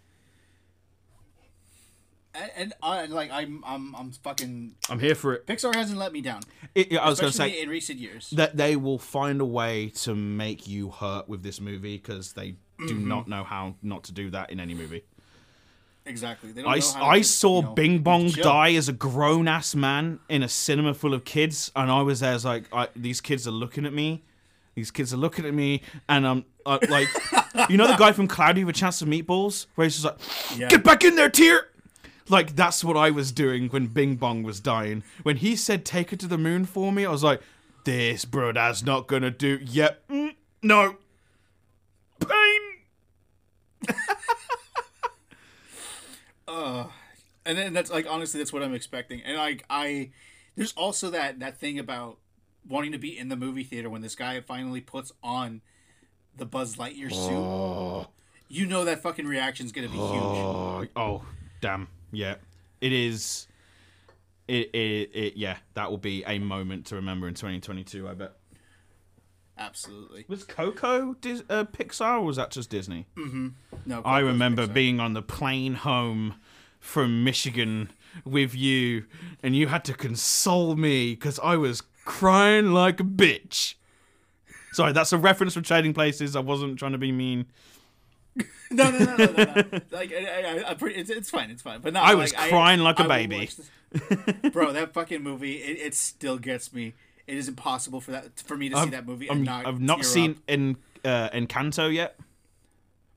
and, and I like I'm I'm I'm fucking I'm here for it. Pixar hasn't let me down. It- yeah, I was going to say in recent years. that they will find a way to make you hurt with this movie because they do Mm-hmm. not know how not to do that in any movie. Exactly. They don't I, I saw you know, Bing Bong die as a grown ass man in a cinema full of kids, and I was there as like, I, these kids are looking at me. These kids are looking at me, and I'm uh, like, you know, the guy from Cloudy with a Chance of Meatballs, where he's just like, Yeah. "Get back in there, tear." Like that's what I was doing when Bing Bong was dying. When he said, "Take her to the moon for me," I was like, "This, bro, that's not gonna do." Yep, mm, no, pain. and then that's like honestly that's what I'm expecting. And like I there's also that that thing about wanting to be in the movie theater when this guy finally puts on the Buzz Lightyear suit. You know that fucking reaction's gonna be huge. Oh, oh, damn. Yeah. It is. It, it, it, yeah, that will be a moment to remember in 2022, I bet. Absolutely. Was Coco Dis- uh, Pixar or was that just Disney? No, I remember Pixar. being on the plane home from Michigan with you, and you had to console me because I was crying like a bitch. Sorry, that's a reference from Trading Places. I wasn't trying to be mean. No, no, no, no, no. no. like, I, I, I pretty, it's, it's fine, it's fine. But no, I was like, crying like a baby. Bro, that fucking movie, it, it still gets me. It is impossible for that for me to see I've- that movie I'm- and not. I've not seen up. in uh, Encanto yet.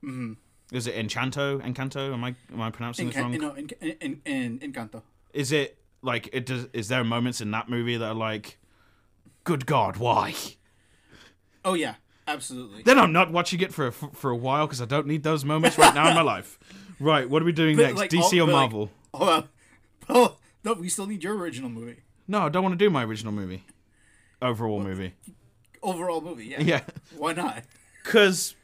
Mm-hmm. Is it Enchanto? Encanto? Am I am I pronouncing this wrong? no, in, in, in, Encanto. Is it like it does? Is there moments in that movie that are like, good God, why? Oh yeah, absolutely. Then I'm not watching it for a, for a while because I don't need those moments right now in my life. Right, what are we doing But, next? like, DC all- or but, like, Marvel? Oh, Hold on. Oh no, we still need your original movie, no, I don't want to do my original movie. Overall movie. overall movie. Yeah. Yeah. Why not? Cause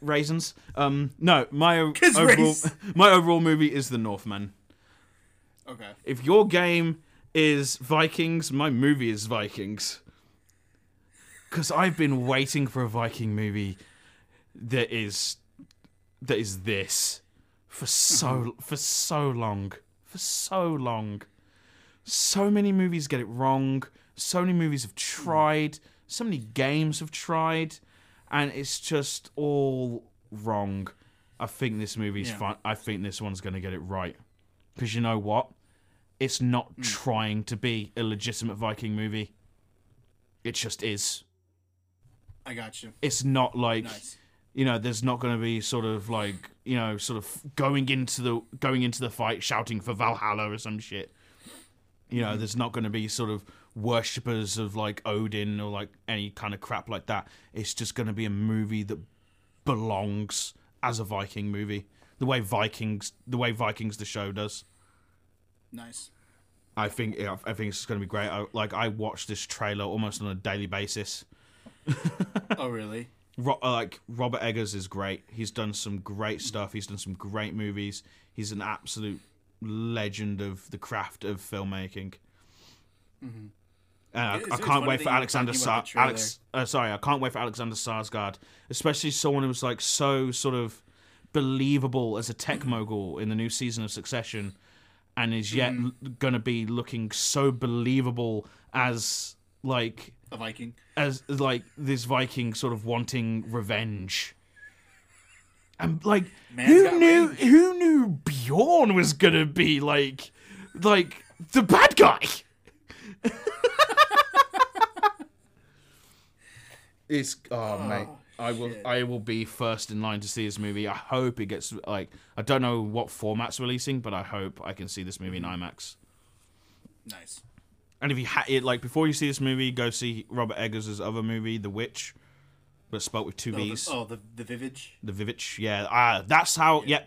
raisins. Um, no, my overall my overall movie is The Northman. Okay. If your game is Vikings, my movie is Vikings. Because I've been waiting for a Viking movie that is that is this for so for so long, for so long. So many movies get it wrong. So many movies have tried. So many games have tried, and it's just all wrong. I think this movie's Yeah. fun. I think this one's gonna get it right. Because you know what? It's not Hmm. trying to be a legitimate Viking movie. It just is. I got you. It's not like Nice. you know. There's not going to be sort of like you know, sort of going into the going into the fight shouting for Valhalla or some shit. You know, there's not going to be sort of worshippers of like Odin or like any kind of crap like that. It's just going to be a movie that belongs as a Viking movie, the way Vikings, the way Vikings the show does. Nice. I think yeah, I think it's going to be great. I, like I watch this trailer almost on a daily basis. Oh really? Ro- uh, like Robert Eggers is great. He's done some great stuff. He's done some great movies. He's an absolute legend of the craft of filmmaking. And I, I can't wait for Alexander Sar- about the trailer. Alex. Uh, sorry, I can't wait for Alexander Sarsgaard, especially someone who's like so sort of believable as a tech mogul in the new season of Succession, and is yet Mm-hmm. l- gonna be looking so believable as like A Viking. as like this Viking sort of wanting revenge. And like Man's who knew range. who knew Bjorn was gonna be like like the bad guy? it's oh, mate. I will I will be first in line to see this movie. I hope it gets like I don't know what format's releasing, but I hope I can see this movie in IMAX. Nice. And if you ha- it like before you see this movie, go see Robert Eggers' other movie, The Witch, but spelt with two Oh, the, V's. oh, the the Vivage. The Vivitch, yeah. Ah, that's how. Yeah,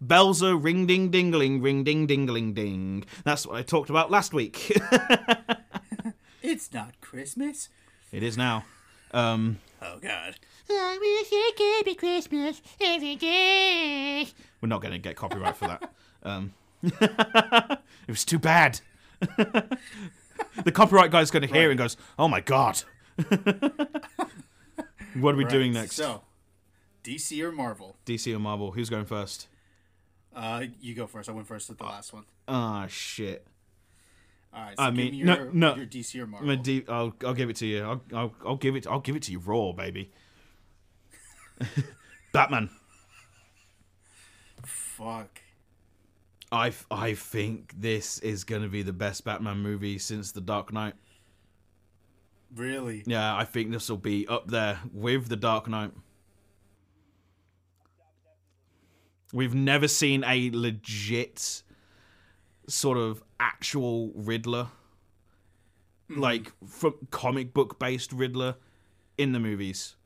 bells are ring ding dingling, ring ding dingling ding. That's what I talked about last week. It's not Christmas. it is now. Um, Oh God. I wish it could be Christmas every day. we're not going to get copyright for that. Um, it was too bad. the copyright guy's going to hear it and goes, "Oh my god." what are we doing next? So, DC or Marvel? DC or Marvel? Who's going first? Uh, you go first. I went first with the last one. Ah, shit. All right. So I mean, me no, your, no. your DC or I'm Marvel. deep, I'll, I'll give it to you. I'll, I'll, I'll give it. I'll give it to you raw, baby. Batman. Fuck. I, I think this is gonna be the best Batman movie since The Dark Knight. Really? Yeah, I think this will be up there with The Dark Knight. We've never seen a legit sort of actual Riddler, like from comic book based Riddler, in the movies.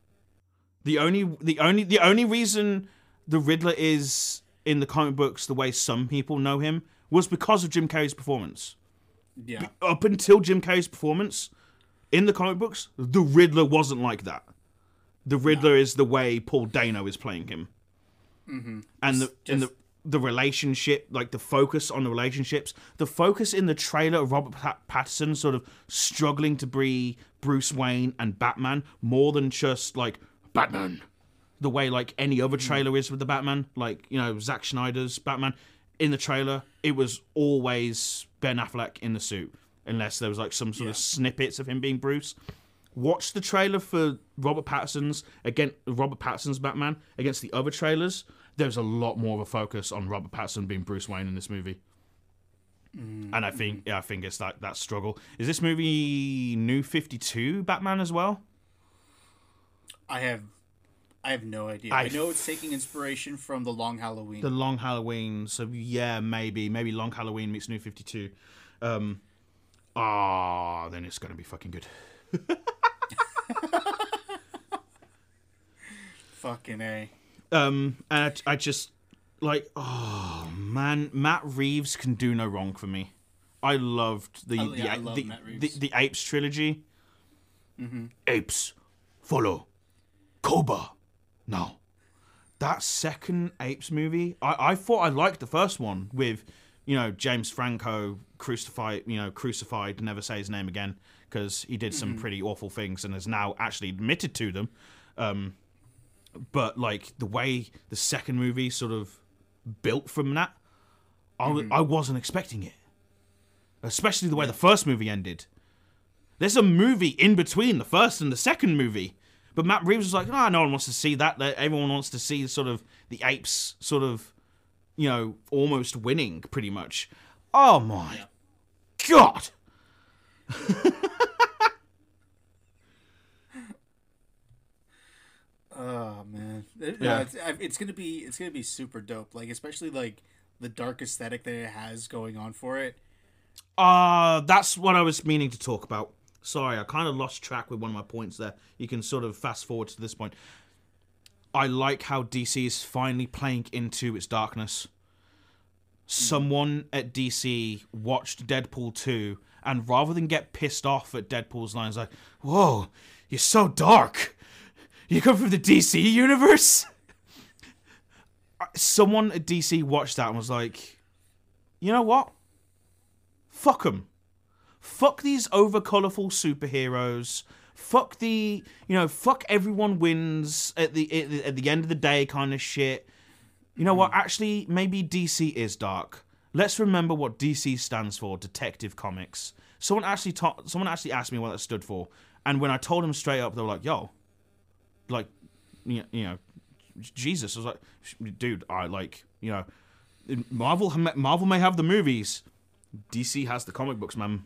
The only the only the only reason the Riddler is in the comic books the way some people know him was because of Jim Carrey's performance Yeah. up until Jim Carrey's performance in the comic books, the Riddler wasn't like that. The Riddler is the way Paul Dano is playing him, mm-hmm. and the and the the relationship, like the focus on the relationships, the focus in the trailer of Robert Pat- Pattinson sort of struggling to be Bruce Wayne and Batman more than just like Batman, the way like any other mm. trailer is with the Batman, like you know Zack Snyder's Batman. In the trailer, it was always Ben Affleck in the suit, unless there was like some sort of snippets of him being Bruce. Watch the trailer for Robert Pattinson's against Robert Pattinson's Batman against the other trailers. There's a lot more of a focus on Robert Pattinson being Bruce Wayne in this movie. And I think yeah, I think it's that that struggle. Is this movie New Fifty Two Batman as well? I have. I have no idea. I I, know it's taking inspiration from the Long Halloween. The Long Halloween. So yeah, maybe maybe Long Halloween meets New Fifty Two. Um, ah, then it's gonna be fucking good. Fucking a. Um, and I, I just like, oh man, Matt Reeves can do no wrong for me. I loved the Oh, yeah, the, I love the, the, the Apes trilogy. Mm-hmm. Apes follow Cobra. Now, that second Apes movie, I, I thought I liked the first one with, you know, James Franco crucified, you know, crucified, never say his name again because he did some pretty awful things and has now actually admitted to them. Um, but like the way the second movie sort of built from that, I wasn't expecting it. Especially the way the first movie ended. There's a movie in between the first and the second movie. But Matt Reeves was like, ah, no one wants to see that. That- Everyone wants to see sort of the apes sort of, you know, almost winning pretty much. Oh my god. Oh man, It- Yeah. no, it's, it's gonna be it's gonna be super dope. Like especially like the dark aesthetic that it has going on for it. Uh, that's what I was meaning to talk about. Sorry, I kind of lost track with one of my points there. You can sort of fast forward to this point. I like how DC is finally playing into its darkness. Someone at DC watched Deadpool 2 and rather than get pissed off at Deadpool's lines like, "Whoa, you're so dark. You come from the DC universe?" Someone at DC watched that and was like, "You know what? fuck them. Fuck these over colorful superheroes. Fuck the, you know, fuck everyone wins at the at the, end of the day kind of shit. You know what? Hmm. Actually, maybe DC is dark. Let's remember what DC stands for: Detective Comics. Someone actually ta- someone actually asked me what that stood for, and when I told them straight up, they were like, "Yo, like, you you know, Jesus." I was like, "Dude, I like, you know, Marvel Marvel may have the movies." DC has the comic books, man.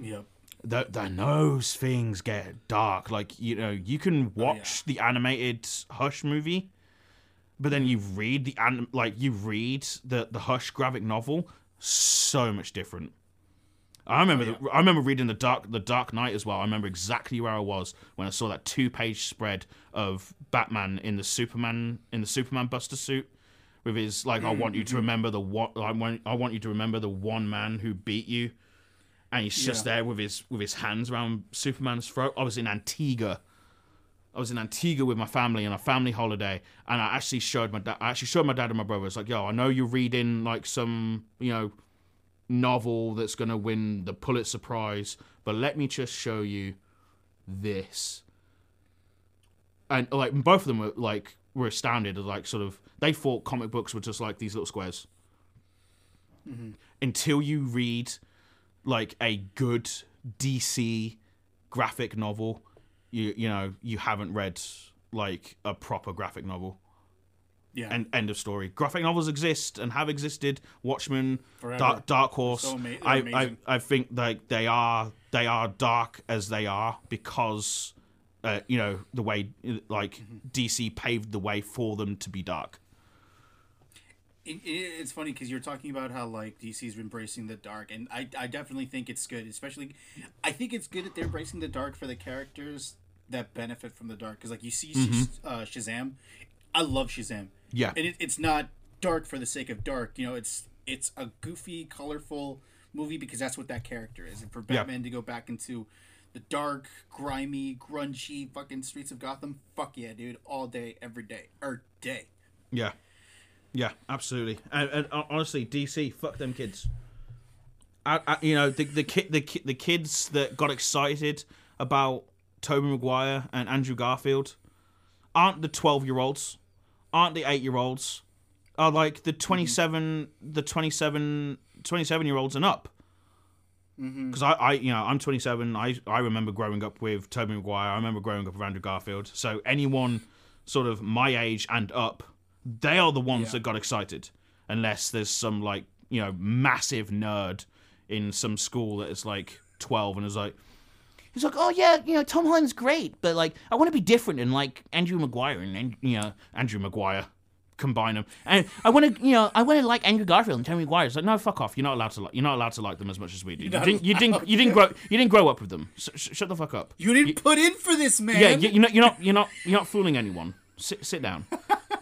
Yep. The, the those things get dark. Like you know, you can oh, watch the animated Hush movie, but then you read the an- like you read the the Hush graphic novel. So much different. I remember oh, the, I remember reading the Dark the Dark Knight as well. I remember exactly where I was when I saw that two page spread of Batman in the Superman in the Superman Buster suit with his like I want you to mm-hmm. remember the one I want I want you to remember the one man who beat you and he's just Yeah. there with his with his hands around Superman's throat. I was in Antigua. I was in Antigua with my family on a family holiday, and I actually showed my dad. I actually showed my dad and my brother. It's like, yo, I know you're reading like some, you know, novel that's gonna win the Pulitzer Prize, but let me just show you this. And like both of them were like were astounded at like sort of they thought comic books were just like these little squares. Mm-hmm. Until you read like a good DC graphic novel, you you know you haven't read like a proper graphic novel. Yeah. And end of story. Graphic novels exist and have existed. Watchmen, Forever. Dark, Dark Horse. So ama- I, I. I think like they are they are dark as they are because uh, you know the way like Mm-hmm. DC paved the way for them to be dark. it, it, it's funny because you're talking about how like DC's embracing the dark, and I, I definitely think it's good. Especially, I think it's good that they're embracing the dark for the characters that benefit from the dark. Because like you see Shaz- uh, Shazam, I love Shazam. Yeah. and it, it's not dark for the sake of dark. You know, it's it's a goofy, colorful movie because that's what that character is. And for Yeah. Batman to go back into the dark, grimy, grungy fucking streets of Gotham, fuck yeah, dude, all day, every day, or day. Yeah, yeah, absolutely. And, and uh, honestly, DC, fuck them kids. I, I, you know the the kid the ki- the kids that got excited about Tobey Maguire and Andrew Garfield aren't the twelve year olds, aren't the eight year olds, are like the mm-hmm. 27, the 27, 27 year olds and up. Mm-hmm. Because I, I, you know, I'm 27. I, I remember growing up with Tobey Maguire. I remember growing up with Andrew Garfield. So anyone sort of my age and up, they are the ones that got excited. Unless there's some like you know massive nerd in some school that is like 12 and is like, he's like, oh yeah, you know, Tom Holland's great, but like I want to be different and like Andrew Maguire and, and you know Andrew Maguire combine them. And I want to, you know, I want to like Andrew Garfield and Tobey Maguire. It's like, no, fuck off. You're not allowed to like. You're not allowed to like them as much as we do. You didn't. You didn't. You didn't grow. You didn't grow up with them. Sh- sh- shut the fuck up. You didn't put in for this, man. Yeah, you, you're not. You're not. You're not. You're not fooling anyone. Sit. Sit down.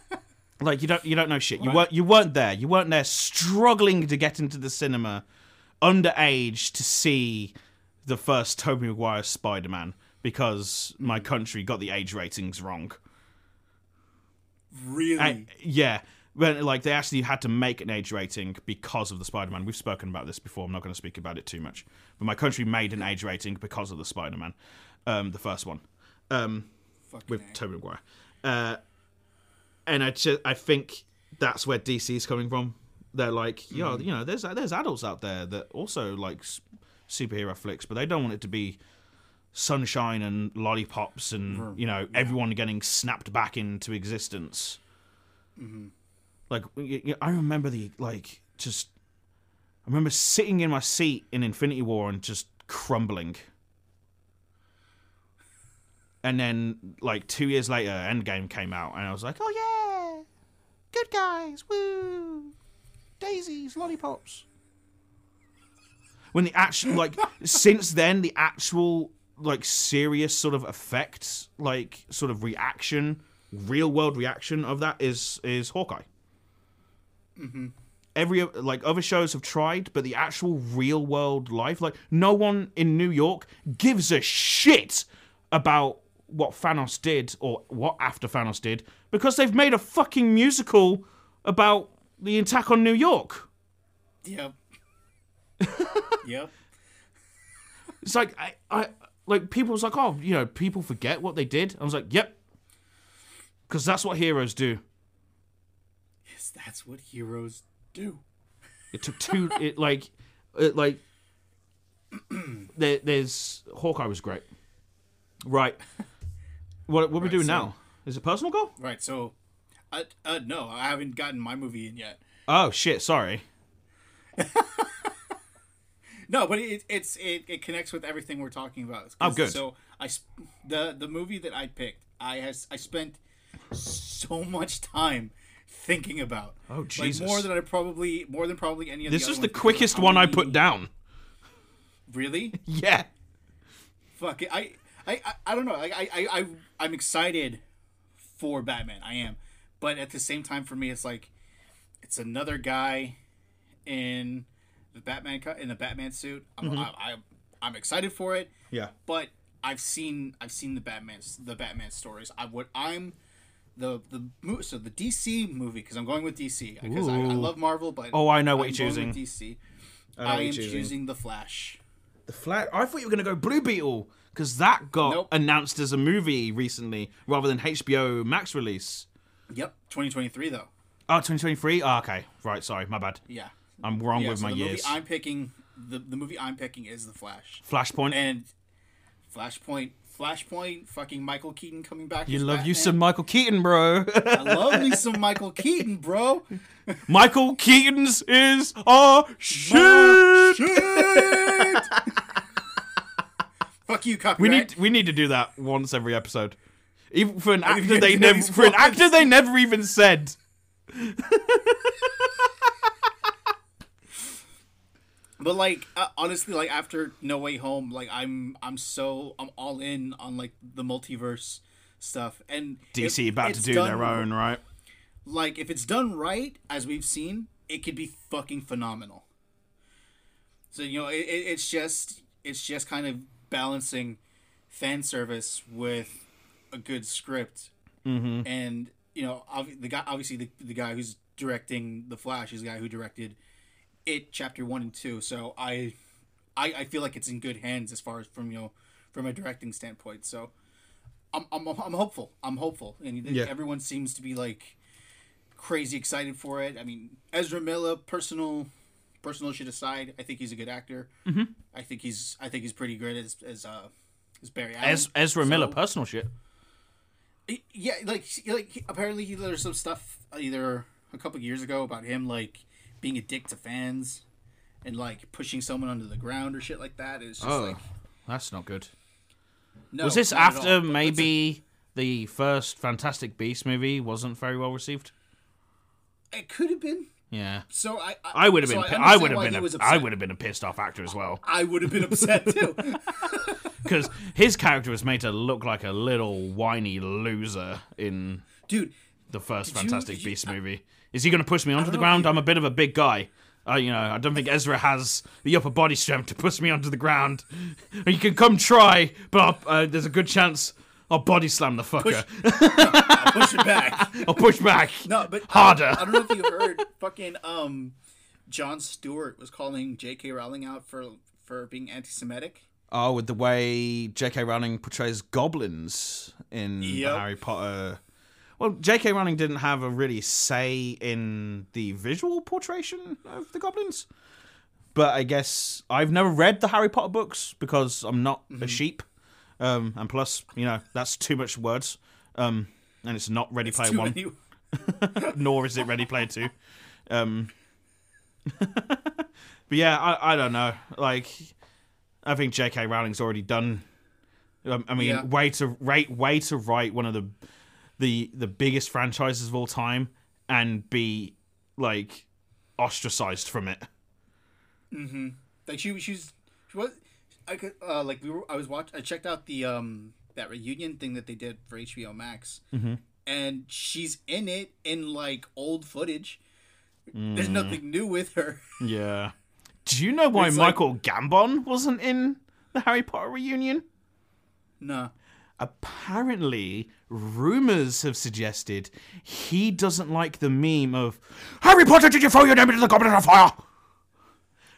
like you don't. You don't know shit. You weren't. You weren't there. You weren't there struggling to get into the cinema, underage to see the first Tobey Maguire Spider-Man because my country got the age ratings wrong. really. And- yeah. When, like they actually had to make an age rating because of the Spider-Man. We've spoken about this before. I'm not going to speak about it too much. But my country made an age rating because of the Spider-Man, um, the first one, um, with A. Tobey Maguire. Uh, and I just, I think that's where DC's coming from. They're like, yo, you know, there's there's adults out there that also like superhero flicks, but they don't want it to be sunshine and lollipops and mm-hmm. you know everyone getting snapped back into existence. Mm-hmm. Like I remember the like just I remember sitting in my seat in Infinity War and just crumbling. And then like 2 years later Endgame came out and I was like, "Oh yeah. Good guys. Woo. Daisies, lollipops." When the actual like since then the actual like serious sort of effects like sort of reaction, real world reaction of that is is Hawkeye Mm-hmm. every like other shows have tried, but the actual real world life, like no one in New York gives a shit about what Thanos did or what after Thanos did because they've made a fucking musical about the attack on New York. Yep. yep. It's like I, I like people's like, oh, you know, people forget what they did. I was like, yep, because that's what heroes do. Yes, that's what heroes do. It took two. it like, it like. there, there's Hawkeye was great. Right. What what are we doing so- now? Is it personal goal? Right. So, uh, uh, no, I haven't gotten my movie in yet. Oh shit! Sorry. No, but it, it's it, it connects with everything we're talking about. Oh, good. So I the the movie that I picked, I has I spent so much time thinking about. Oh, Like Jesus. more than I probably more than probably any of This the is the ones because of quickest one I put down. Really? Yeah. Fuck it. I I I, I don't know. Like I, I I I'm excited for Batman. I am, but at the same time, for me, it's like it's another guy in the Batman cut in the Batman suit. I'm Mm-hmm. I, I, I'm excited for it. Yeah. but I've seen I've seen the Batman the Batman stories. I would I'm the the mo- so the DC movie because I'm going with DC because I, I love Marvel, but Oh, I know what I'm you're choosing. DC. I I, am choosing. choosing the Flash. The Flash. I thought you were gonna go Blue Beetle because that got Nope. announced as a movie recently rather than HBO Max release. Yep, 2023 though. Oh, 2023? Oh, okay. Right, sorry, my bad. Yeah. I'm wrong yeah, with so my the years. Movie I'm picking the the movie I'm picking is The Flash. Flashpoint. And Flashpoint, Flashpoint, fucking Michael Keaton coming back. you love you some Michael Keaton, bro. I love me some Michael Keaton, bro. Michael Keaton's is our shit. Shit. Fuck you, copyright. We need we need to do that once every episode. Even for an actor they never for an actor they never even said. But like uh, honestly, like after No Way Home, like I'm I'm so I'm all in on like the multiverse stuff and DC if about to do done- their own, right? Like if it's done right, as we've seen, it could be fucking phenomenal. So you know, it, it, it's just it's just kind of balancing fan service with a good script, Mm-hmm. and you know, ob- the guy obviously the, the guy who's directing the Flash is the guy who directed it chapter one and two. So I, I I feel like it's in good hands as far as from you know from a directing standpoint. So I'm I'm, I'm hopeful. I'm hopeful, and Yeah. everyone seems to be like crazy excited for it. I mean, Ezra Miller, personal personal shit aside, I think he's a good actor. Mm-hmm. I think he's I think he's pretty good as as uh as Barry Allen. Ez- Ezra Miller personal shit. yeah, like like apparently he, there's some stuff either a couple years ago about him like being a dick to fans and like pushing someone under the ground or shit like that. It's just Oh, like that's not good. no. Was this not at all. after maybe the first Fantastic Beast movie wasn't very well received? it could have been. Yeah. So I I would have been. I would have been. he A, was I upset. would have been a pissed off actor as well, I would have been upset too. because his character was made to look like a little whiny loser in Dude, the first you- Fantastic you- Beast movie. Is he going to push me onto the ground? you- I'm a bit of a big guy. Uh, you know, I don't think Ezra has the upper body strength to push me onto the ground. You can come try, but uh, there's a good chance I'll body slam the fucker. I'll push it back. I'll push back. No, but Harder. I don't know if you heard fucking um Jon Stewart was calling J.K. Rowling out for for being anti-Semitic. Oh, with the way J.K. Rowling portrays goblins in the Yep. Harry Potter. Well, J.K. Rowling didn't have a really say in the visual portrayal of the goblins. But I guess I've never read the Harry Potter books because I'm not a sheep. Um, and plus, you know, that's too much words. Um, and it's not Ready Player One, many- nor is it Ready Player Two. Um, but yeah, I, I don't know. Like, I think J.K. Rowling's already done. Um, I mean, Yeah. way to rate, way to write one of the the the biggest franchises of all time and be like ostracized from it. like she she's she was I could uh like we were I was watch I checked out the um that reunion thing that they did for HBO Max, Mm-hmm. and she's in it in like old footage. Mm. There's nothing new with her. Yeah. Do you know why It's like- Michael Gambon wasn't in the Harry Potter reunion? no. Apparently, rumors have suggested he doesn't like the meme of Harry Potter, did you throw your name into the goblet of fire?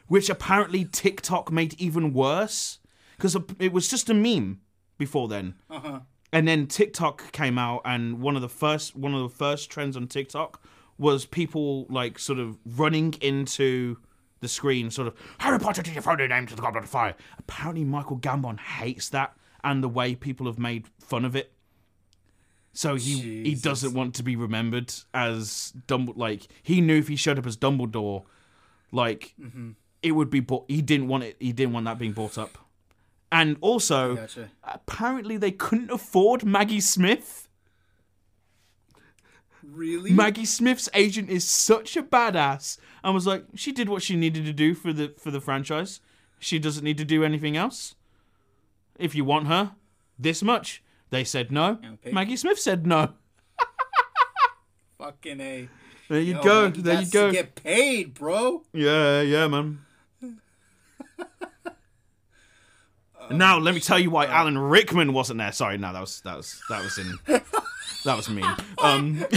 Which apparently TikTok made even worse because it was just a meme before then. Uh-huh. And then TikTok came out, and one of the first one of the first trends on TikTok was people like sort of running into the screen, sort of Harry Potter, did you throw your name to the goblet of fire? Apparently, Michael Gambon hates that and the way people have made fun of it. So he he doesn't want to be remembered as Dumbledore. Like he knew if he showed up as Dumbledore, like Mm-hmm. it would be. Bought, he didn't want it. He didn't want that being brought up. And also, Gotcha. apparently they couldn't afford Maggie Smith. Really? Maggie Smith's agent is such a badass, and was like, she did what she needed to do for the for the franchise. She doesn't need to do anything else. If you want her, this much. They said no. Okay. Maggie Smith said no. Fucking a. There you Yo, go. Maggie there you go. Get paid, bro. Yeah, yeah, man. now let me tell you why Alan Rickman wasn't there. Sorry, no, that was that was that was in that was me. Um,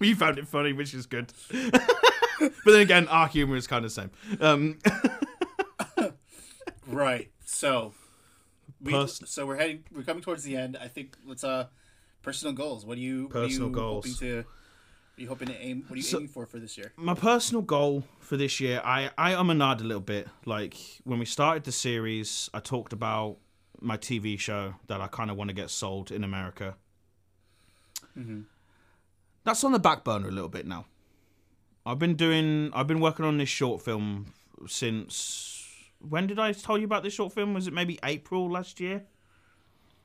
you found it funny, which is good. but then again, our humor is kind of the same. Um, Right. So. We, Pers- so we're heading. We're coming towards the end. I think let's uh personal goals. What do you Personal what are you goals. Hoping to, are you hoping to aim? What are you So- aiming for for this year? my personal goal for this year, I I am a nod a little bit. Like when we started the series, I talked about my TV show that I kind of want to get sold in America. That's on the back burner a little bit now. I've been doing. I've been working on this short film since. When did I tell you about this short film? Was it maybe April last year?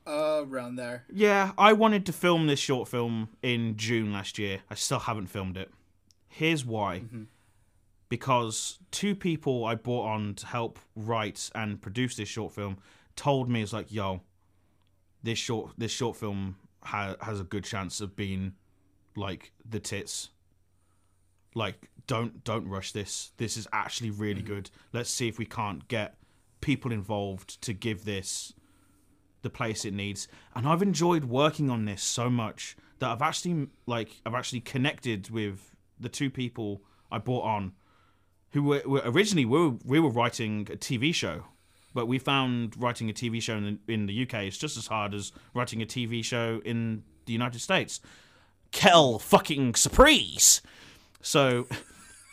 Uh, around there. Yeah, I wanted to film this short film in June last year. I still haven't filmed it. Here's why. Because two people I brought on to help write and produce this short film told me it's like, yo, this short this short film ha- has a good chance of being like the tits. Like, don't don't rush this. This is actually really mm. good. Let's see if we can't get people involved to give this the place it needs. And I've enjoyed working on this so much that I've actually like I've actually connected with the two people I brought on who were, were originally we were, we were writing a TV show, but we found writing a TV show in the, in the UK is just as hard as writing a TV show in the United States. Kel fucking surprise. So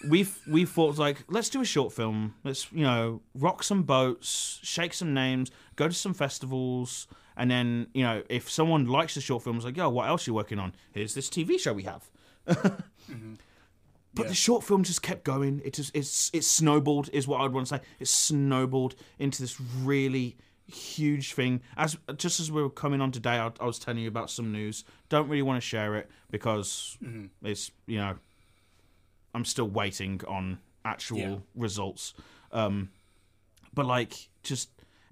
we've we thought like let's do a short film. Let's you know rock some boats, shake some names, go to some festivals, and then you know if someone likes the short film, it's like yo, what else you working on? Here's this TV show we have. But the short film just kept going. It just it's it snowballed is what I'd want to say. It snowballed into this really huge thing. As just as we were coming on today, I, I was telling you about some news. Don't really want to share it because mm-hmm. it's you know I'm still waiting on actual Yeah. results. Um, but like just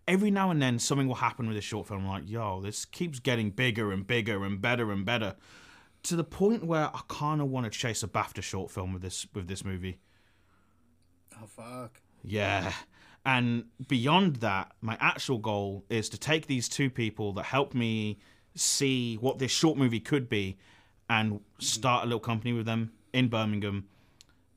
every now and then something will happen with this short film. like yo, this keeps getting bigger and bigger and better and better to the point where I kind of want to chase a BAFTA short film with this with this movie. Oh fuck. Yeah. And beyond that, my actual goal is to take these two people that helped me see what this short movie could be and start a little company with them in Birmingham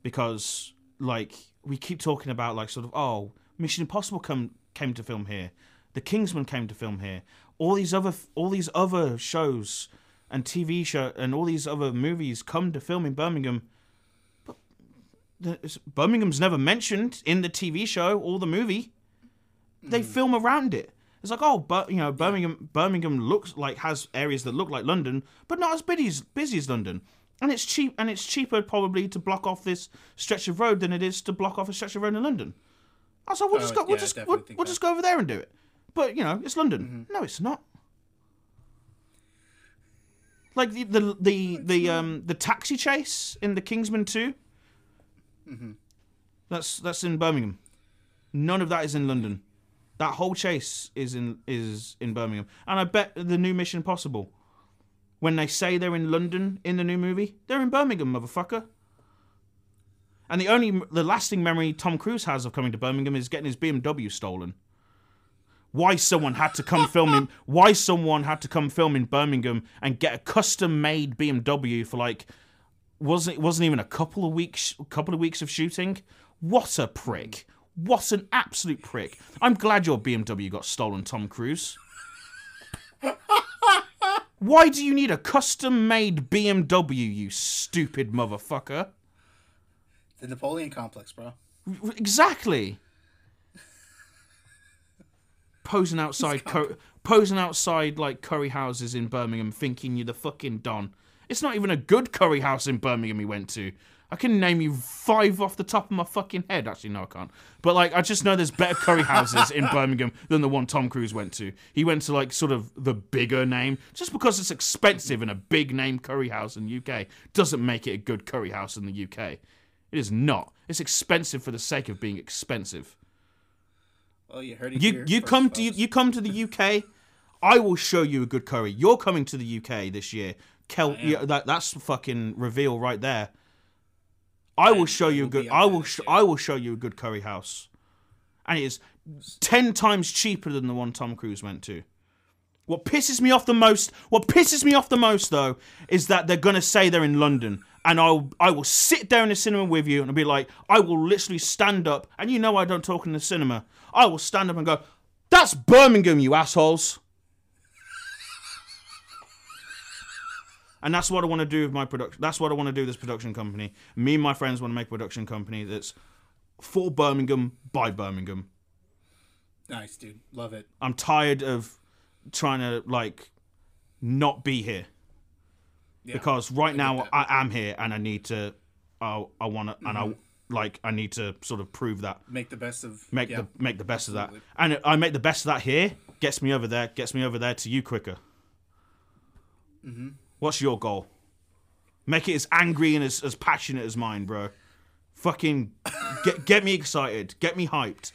because like we keep talking about like sort of oh Mission Impossible come came to film here the Kingsman came to film here all these other all these other shows and TV show and all these other movies come to film in Birmingham the- Birmingham's never mentioned in the TV show or the movie. They mm. film around it. It's like, oh, but you know, Birmingham, Birmingham looks like has areas that look like London, but not as busy as, busy as London. And it's cheap, and it's cheaper probably to block off this stretch of road than it is to block off a stretch of road in London. I was like, we'll Oh, just go, we'll yeah, just, we'll, we'll just go over there and do it. But you know, it's London. No, it's not. Like the the the the um the taxi chase in the Kingsman 2 That's that's in Birmingham. None of that is in London. That whole chase is in is in Birmingham. And I bet the new Mission Impossible, when they say they're in London in the new movie, they're in Birmingham, motherfucker. And the only the lasting memory Tom Cruise has of coming to Birmingham is getting his BMW stolen. Why someone had to come film in why someone had to come film in Birmingham and get a custom made BMW for like wasn't it wasn't even a couple of weeks a couple of weeks of shooting. What a prick. What an absolute prick. I'm glad your BMW got stolen, Tom Cruise. Why do you need a custom made BMW, you stupid motherfucker? The Napoleon complex, bro. Exactly. Posing outside, cur- posing outside like curry houses in Birmingham, thinking you're the fucking don. It's not even a good curry house in Birmingham he went to. I can name you five off the top of my fucking head. Actually, no, I can't. But like, I just know there's better curry houses in Birmingham than the one Tom Cruise went to. He went to like sort of the bigger name, just because it's expensive and a big name curry house in the UK doesn't make it a good curry house in the UK. It is not. It's expensive for the sake of being expensive. Oh, you heard it You here you first, come to folks. you come to the UK, I will show you a good curry. You're coming to the UK this year. Kel, yeah, that that's fucking reveal right there. I will show you a good. I will. Sh- I will show you a good curry house, and it is ten times cheaper than the one Tom Cruise went to. What pisses me off the most, what pisses me off the most though, is that they're gonna say they're in London, and I'll I will sit there in the cinema with you and I'll be like, I will literally stand up, and you know I don't talk in the cinema. I will stand up and go, "That's Birmingham, you assholes." And that's what I want to do with my production. That's what I want to do with this production company. Me and my friends want to make a production company that's for Birmingham by Birmingham. Nice, dude. Love it. I'm tired of trying to like not be here Yeah. because right I now. I am here and I need to. I I want to and I like I need to sort of prove that make the best of make Mm-hmm. yeah. the make the best of that. And I make the best of that here. Gets me over there. Gets me over there to you quicker. Mm-hmm. What's your goal? Make it as angry and as, as passionate as mine, bro. Fucking get get me excited. Get me hyped.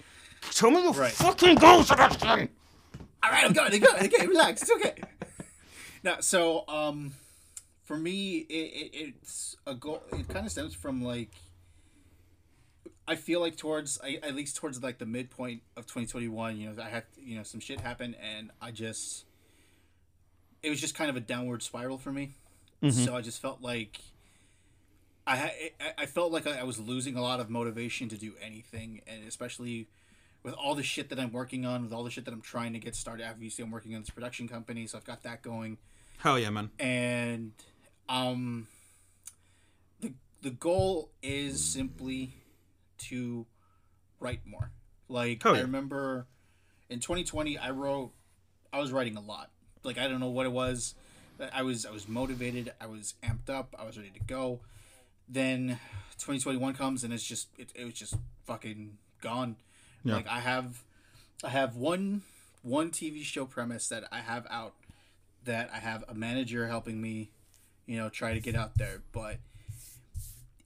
Tell me your Right. fucking goal, Sebastian. All right, I'm going. I'm going. Okay, relax. It's okay. Now, so um, for me, it, it, it's a goal. It kind of stems from like, I feel like towards I, at least towards like the midpoint of 2021. You know, I had you know some shit happen, and I just it was just kind of a downward spiral for me. So I just felt like I I- felt like I was losing a lot of motivation to do anything, and especially with all the shit that I'm working on, with all the shit that I'm trying to get started. Obviously, I'm working on this production company, so I've got that going, Hell yeah, man. and um, the the goal is simply to write more. Like Hell I remember in 2020, I wrote, I was writing a lot. Like I don't know what it was. I was I was motivated. I was amped up. I was ready to go. Then 2021 comes and it's just it, it was just fucking gone. Yeah. Like I have I have one one TV show premise that I have out that I have a manager helping me, you know, try to get out there. But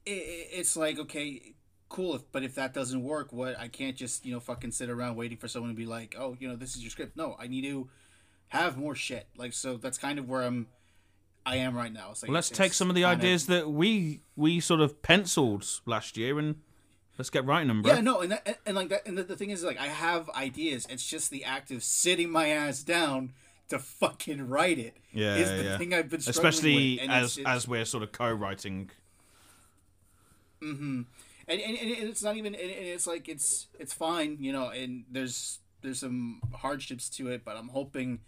it, it- it's like okay, cool. If, but if that doesn't work, what I can't just you know fucking sit around waiting for someone to be like, oh, you know, this is your script. No, I need to have more shit. Like so, that's kind of where I'm. I am right now. It's like Well, let's take some of the ideas that we we sort of penciled last year and let's get writing them, bro. Yeah, no, and that, and, and like that, and the, the thing is, like, I have ideas. It's just the act of sitting my ass down to fucking write it. Yeah, is the yeah. thing I've been struggling especially with, as it's, it's, as we're sort of co-writing. Hmm. And, and, and it's not even, and it's like it's it's fine, you know. And there's there's some hardships to it, but I'm hoping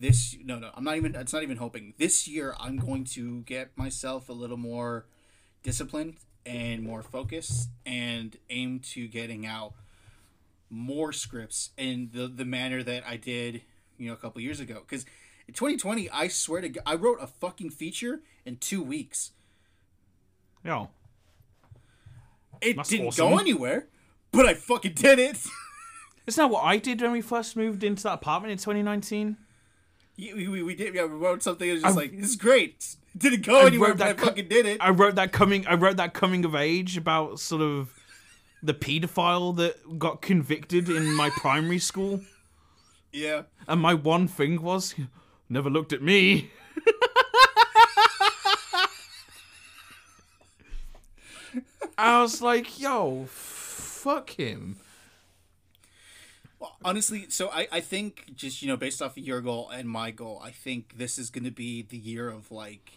this. No, no, I'm not even. It's not even hoping. This year, I'm going to get myself a little more disciplined and more focused, and aim to getting out more scripts in the the manner that I did, you know, a couple years ago. Because in 2020, I swear to God, I wrote a fucking feature in two weeks. Yo, It That's didn't awesome. go anywhere, but I fucking did it. isn't that what I did when we first moved into that apartment in 2019? We, we, we did. Yeah, we wrote something. It was just I- like this is great. It didn't go I anywhere, but I co- fucking did it. I wrote that coming. I wrote that coming of age about sort of the paedophile that got convicted in my primary school, yeah. and my one thing was, never looked at me. I was like, yo, fuck him. Well, honestly, so I, I think just you know based off of your goal and my goal, I think this is going to be the year of like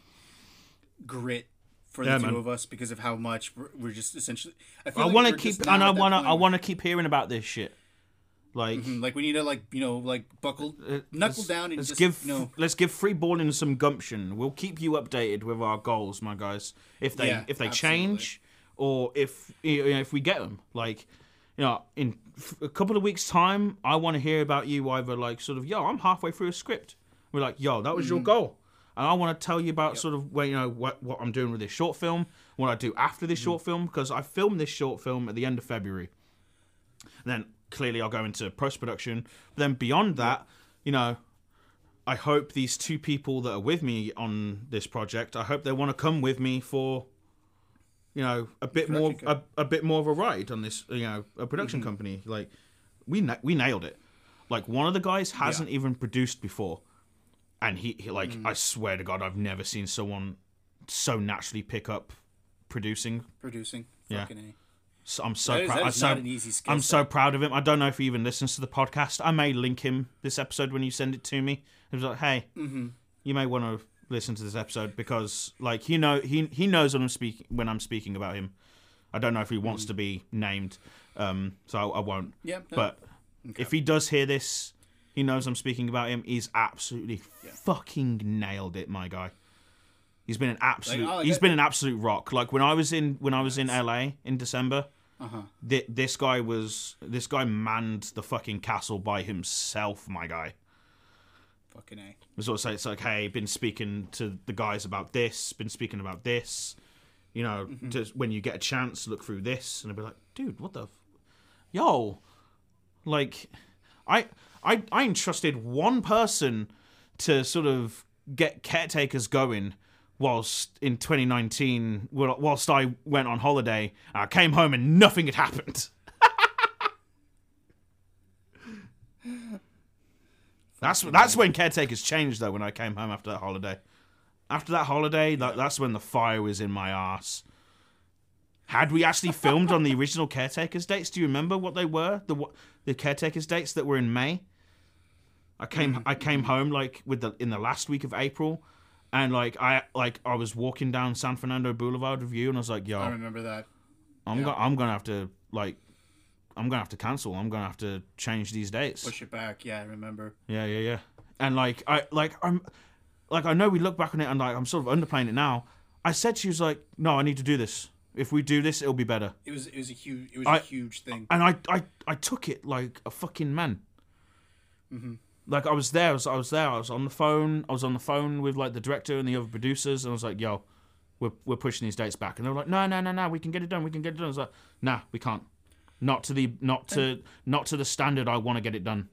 grit for Yeah, the two of us because of how much we're, we're just essentially. I, like want to keep, and I want to, I want to keep hearing about this shit. Like, Mhm, like we need to like you know like buckle knuckle let's- down and let's just give you know let's give Freeballing some gumption. We'll keep you updated with our goals, my guys. If they Yeah, if they absolutely. change or if you know, if we get them, like you know, in f- a couple of weeks' time, I want to hear about you either like sort of, yo, I'm halfway through a script. We're like, yo, that was your Mm-hmm. goal. And I want to tell you about sort of where you know what what I'm doing with this short film, what I do after Mm-hmm. this short film, because I filmed this short film at the end of February. And then clearly I'll go into post production. But then beyond that, you know, I hope these two people that are with me on this project, I hope they want to come with me for, you know, a bit more, a, a bit more of a ride on this, you know, a production Mm-hmm. company. Like, we na- we nailed it. Like one of the guys hasn't even produced before, and he, he like Mm. I swear to God, I've never seen someone so naturally pick up producing. producing. Yeah. Fucking A. So I'm so That proud. I'm so, not an easy skill I'm so proud of him. I don't know if he even listens to the podcast. I may link him this episode when you send it to me. He was like, "Hey, Mm-hmm. you may want to listen to this episode because, like, he know he he knows when I'm speaking when I'm speaking about him. I don't know if he wants to be named, um, so I, I won't. Mm. Yeah, no. But if he does hear this, he knows I'm speaking about him. He's absolutely fucking nailed it, my guy. He's been an absolute. oh, he's been an absolute rock. Like when I was in when I was in LA in December, Uh-huh. thi- this guy was this guy manned the fucking castle by himself. My guy. Fucking a. was sort of say it's like, hey, been speaking to the guys about this, been speaking about this. You know, Mm-hmm. just when you get a chance, look through this, and I'll be like, dude, what the, f- yo, like, I, I, I entrusted one person to sort of get caretakers going. Whilst in 2019, whilst I went on holiday, I came home and nothing had happened. That's that's when caretakers changed though. When I came home after that holiday, after that holiday, that, that's when the fire was in my ass. Had we actually filmed on the original caretakers dates? Do you remember what they were? The the caretakers dates that were in May. I came mm. I came home like with the in the last week of April, and like I like I was walking down San Fernando Boulevard with you, and I was like, "Yo, I remember that. I'm go- I'm gonna have to like. I'm gonna have to cancel. I'm gonna have to change these dates. Push it back. Yeah, I remember. Yeah, yeah, yeah. And like I like I'm like I know we look back on it and like I'm sort of underplaying it now. I said she was like, No, I need to do this. If we do this, it'll be better. It was it was a huge it was I- a huge thing. And I I, I took it like a fucking man. Mm-hmm. Like I was there, I was, I was there, I was on the phone, I was on the phone with like the director and the other producers, and I was like, "Yo, we're we're pushing these dates back," and they were like, "No, no, no, no, we can get it done, we can get it done." I was like, "Nah, we can't. Not to the not to not to the standard I want to get it done."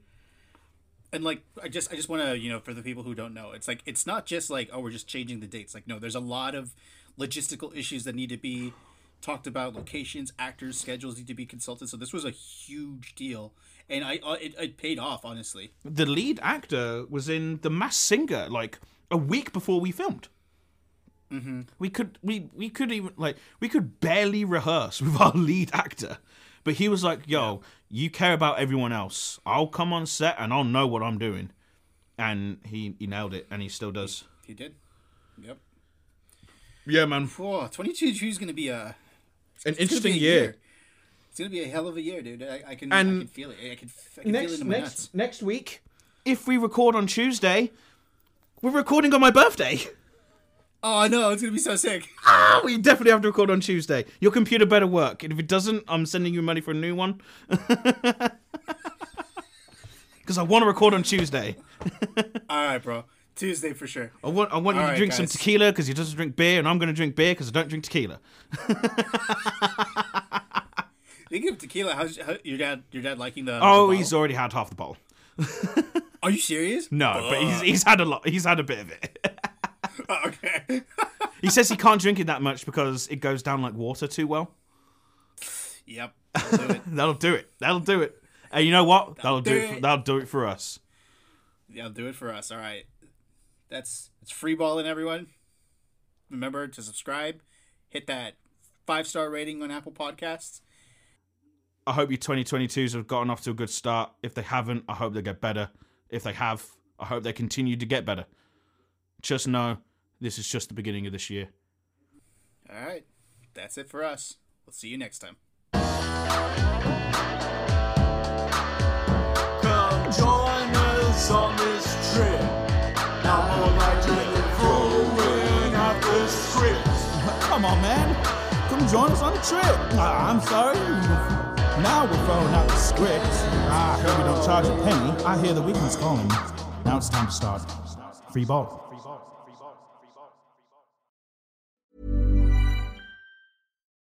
and like I just I just want to you know for the people who don't know, it's like it's not just like oh we're just changing the dates. Like no, there's a lot of logistical issues that need to be talked about. Locations, actors, schedules need to be consulted. So this was a huge deal, and I uh, it, it paid off honestly. the lead actor was in The Masked Singer like a week before we filmed. Mm-hmm. We could we we could even like we could barely rehearse with our lead actor, but he was like, "Yo, you care about everyone else. I'll come on set and I'll know what I'm doing," and he he nailed it, and he still does. He did. Yep. Yeah, man, Whoa, 22 is going to be a an it's gonna be interesting a year. It's going to be a hell of a year, dude. I, I can I And can feel it. I can, I can feel it in my nuts. next week, if we record on Tuesday, we're recording on my birthday. Oh, I know. It's going to be so sick. Ah, we definitely have to record on Tuesday. Your computer better work. And if it doesn't, I'm sending you money for a new one. Because I want to record on Tuesday. All right, bro. Tuesday for sure. I want I want you to right, drink some tequila because he doesn't drink beer, and I'm going to drink beer because I don't drink tequila. Speaking of tequila, how's how, your dad? Your dad liking the? Oh, the he's already had half the bottle. Are you serious? No, but he's he's had a lot. He's had a bit of it. okay. he says he can't drink it that much because it goes down like water too well. yep. I'll do it. That'll do it. That'll do it. And you know what? That'll, do do it. For, that'll do it for us. Yeah, do it for us. All right. That's it's Freeballing, everyone. Remember to subscribe, hit that five star rating on Apple Podcasts. I hope your 2022s have gotten off to a good start. If they haven't, I hope they get better. If they have, I hope they continue to get better. Just know this is just the beginning of this year. All right. That's it for us. We'll see you next time. Come join us on this trip. Now more like throwing out the script. Come on, man. Come join us on the trip. Uh, I'm sorry. Now we're throwing out the script. I hear we don't charge a penny. I hear the weekend's calling. Now it's time to start. Free ball.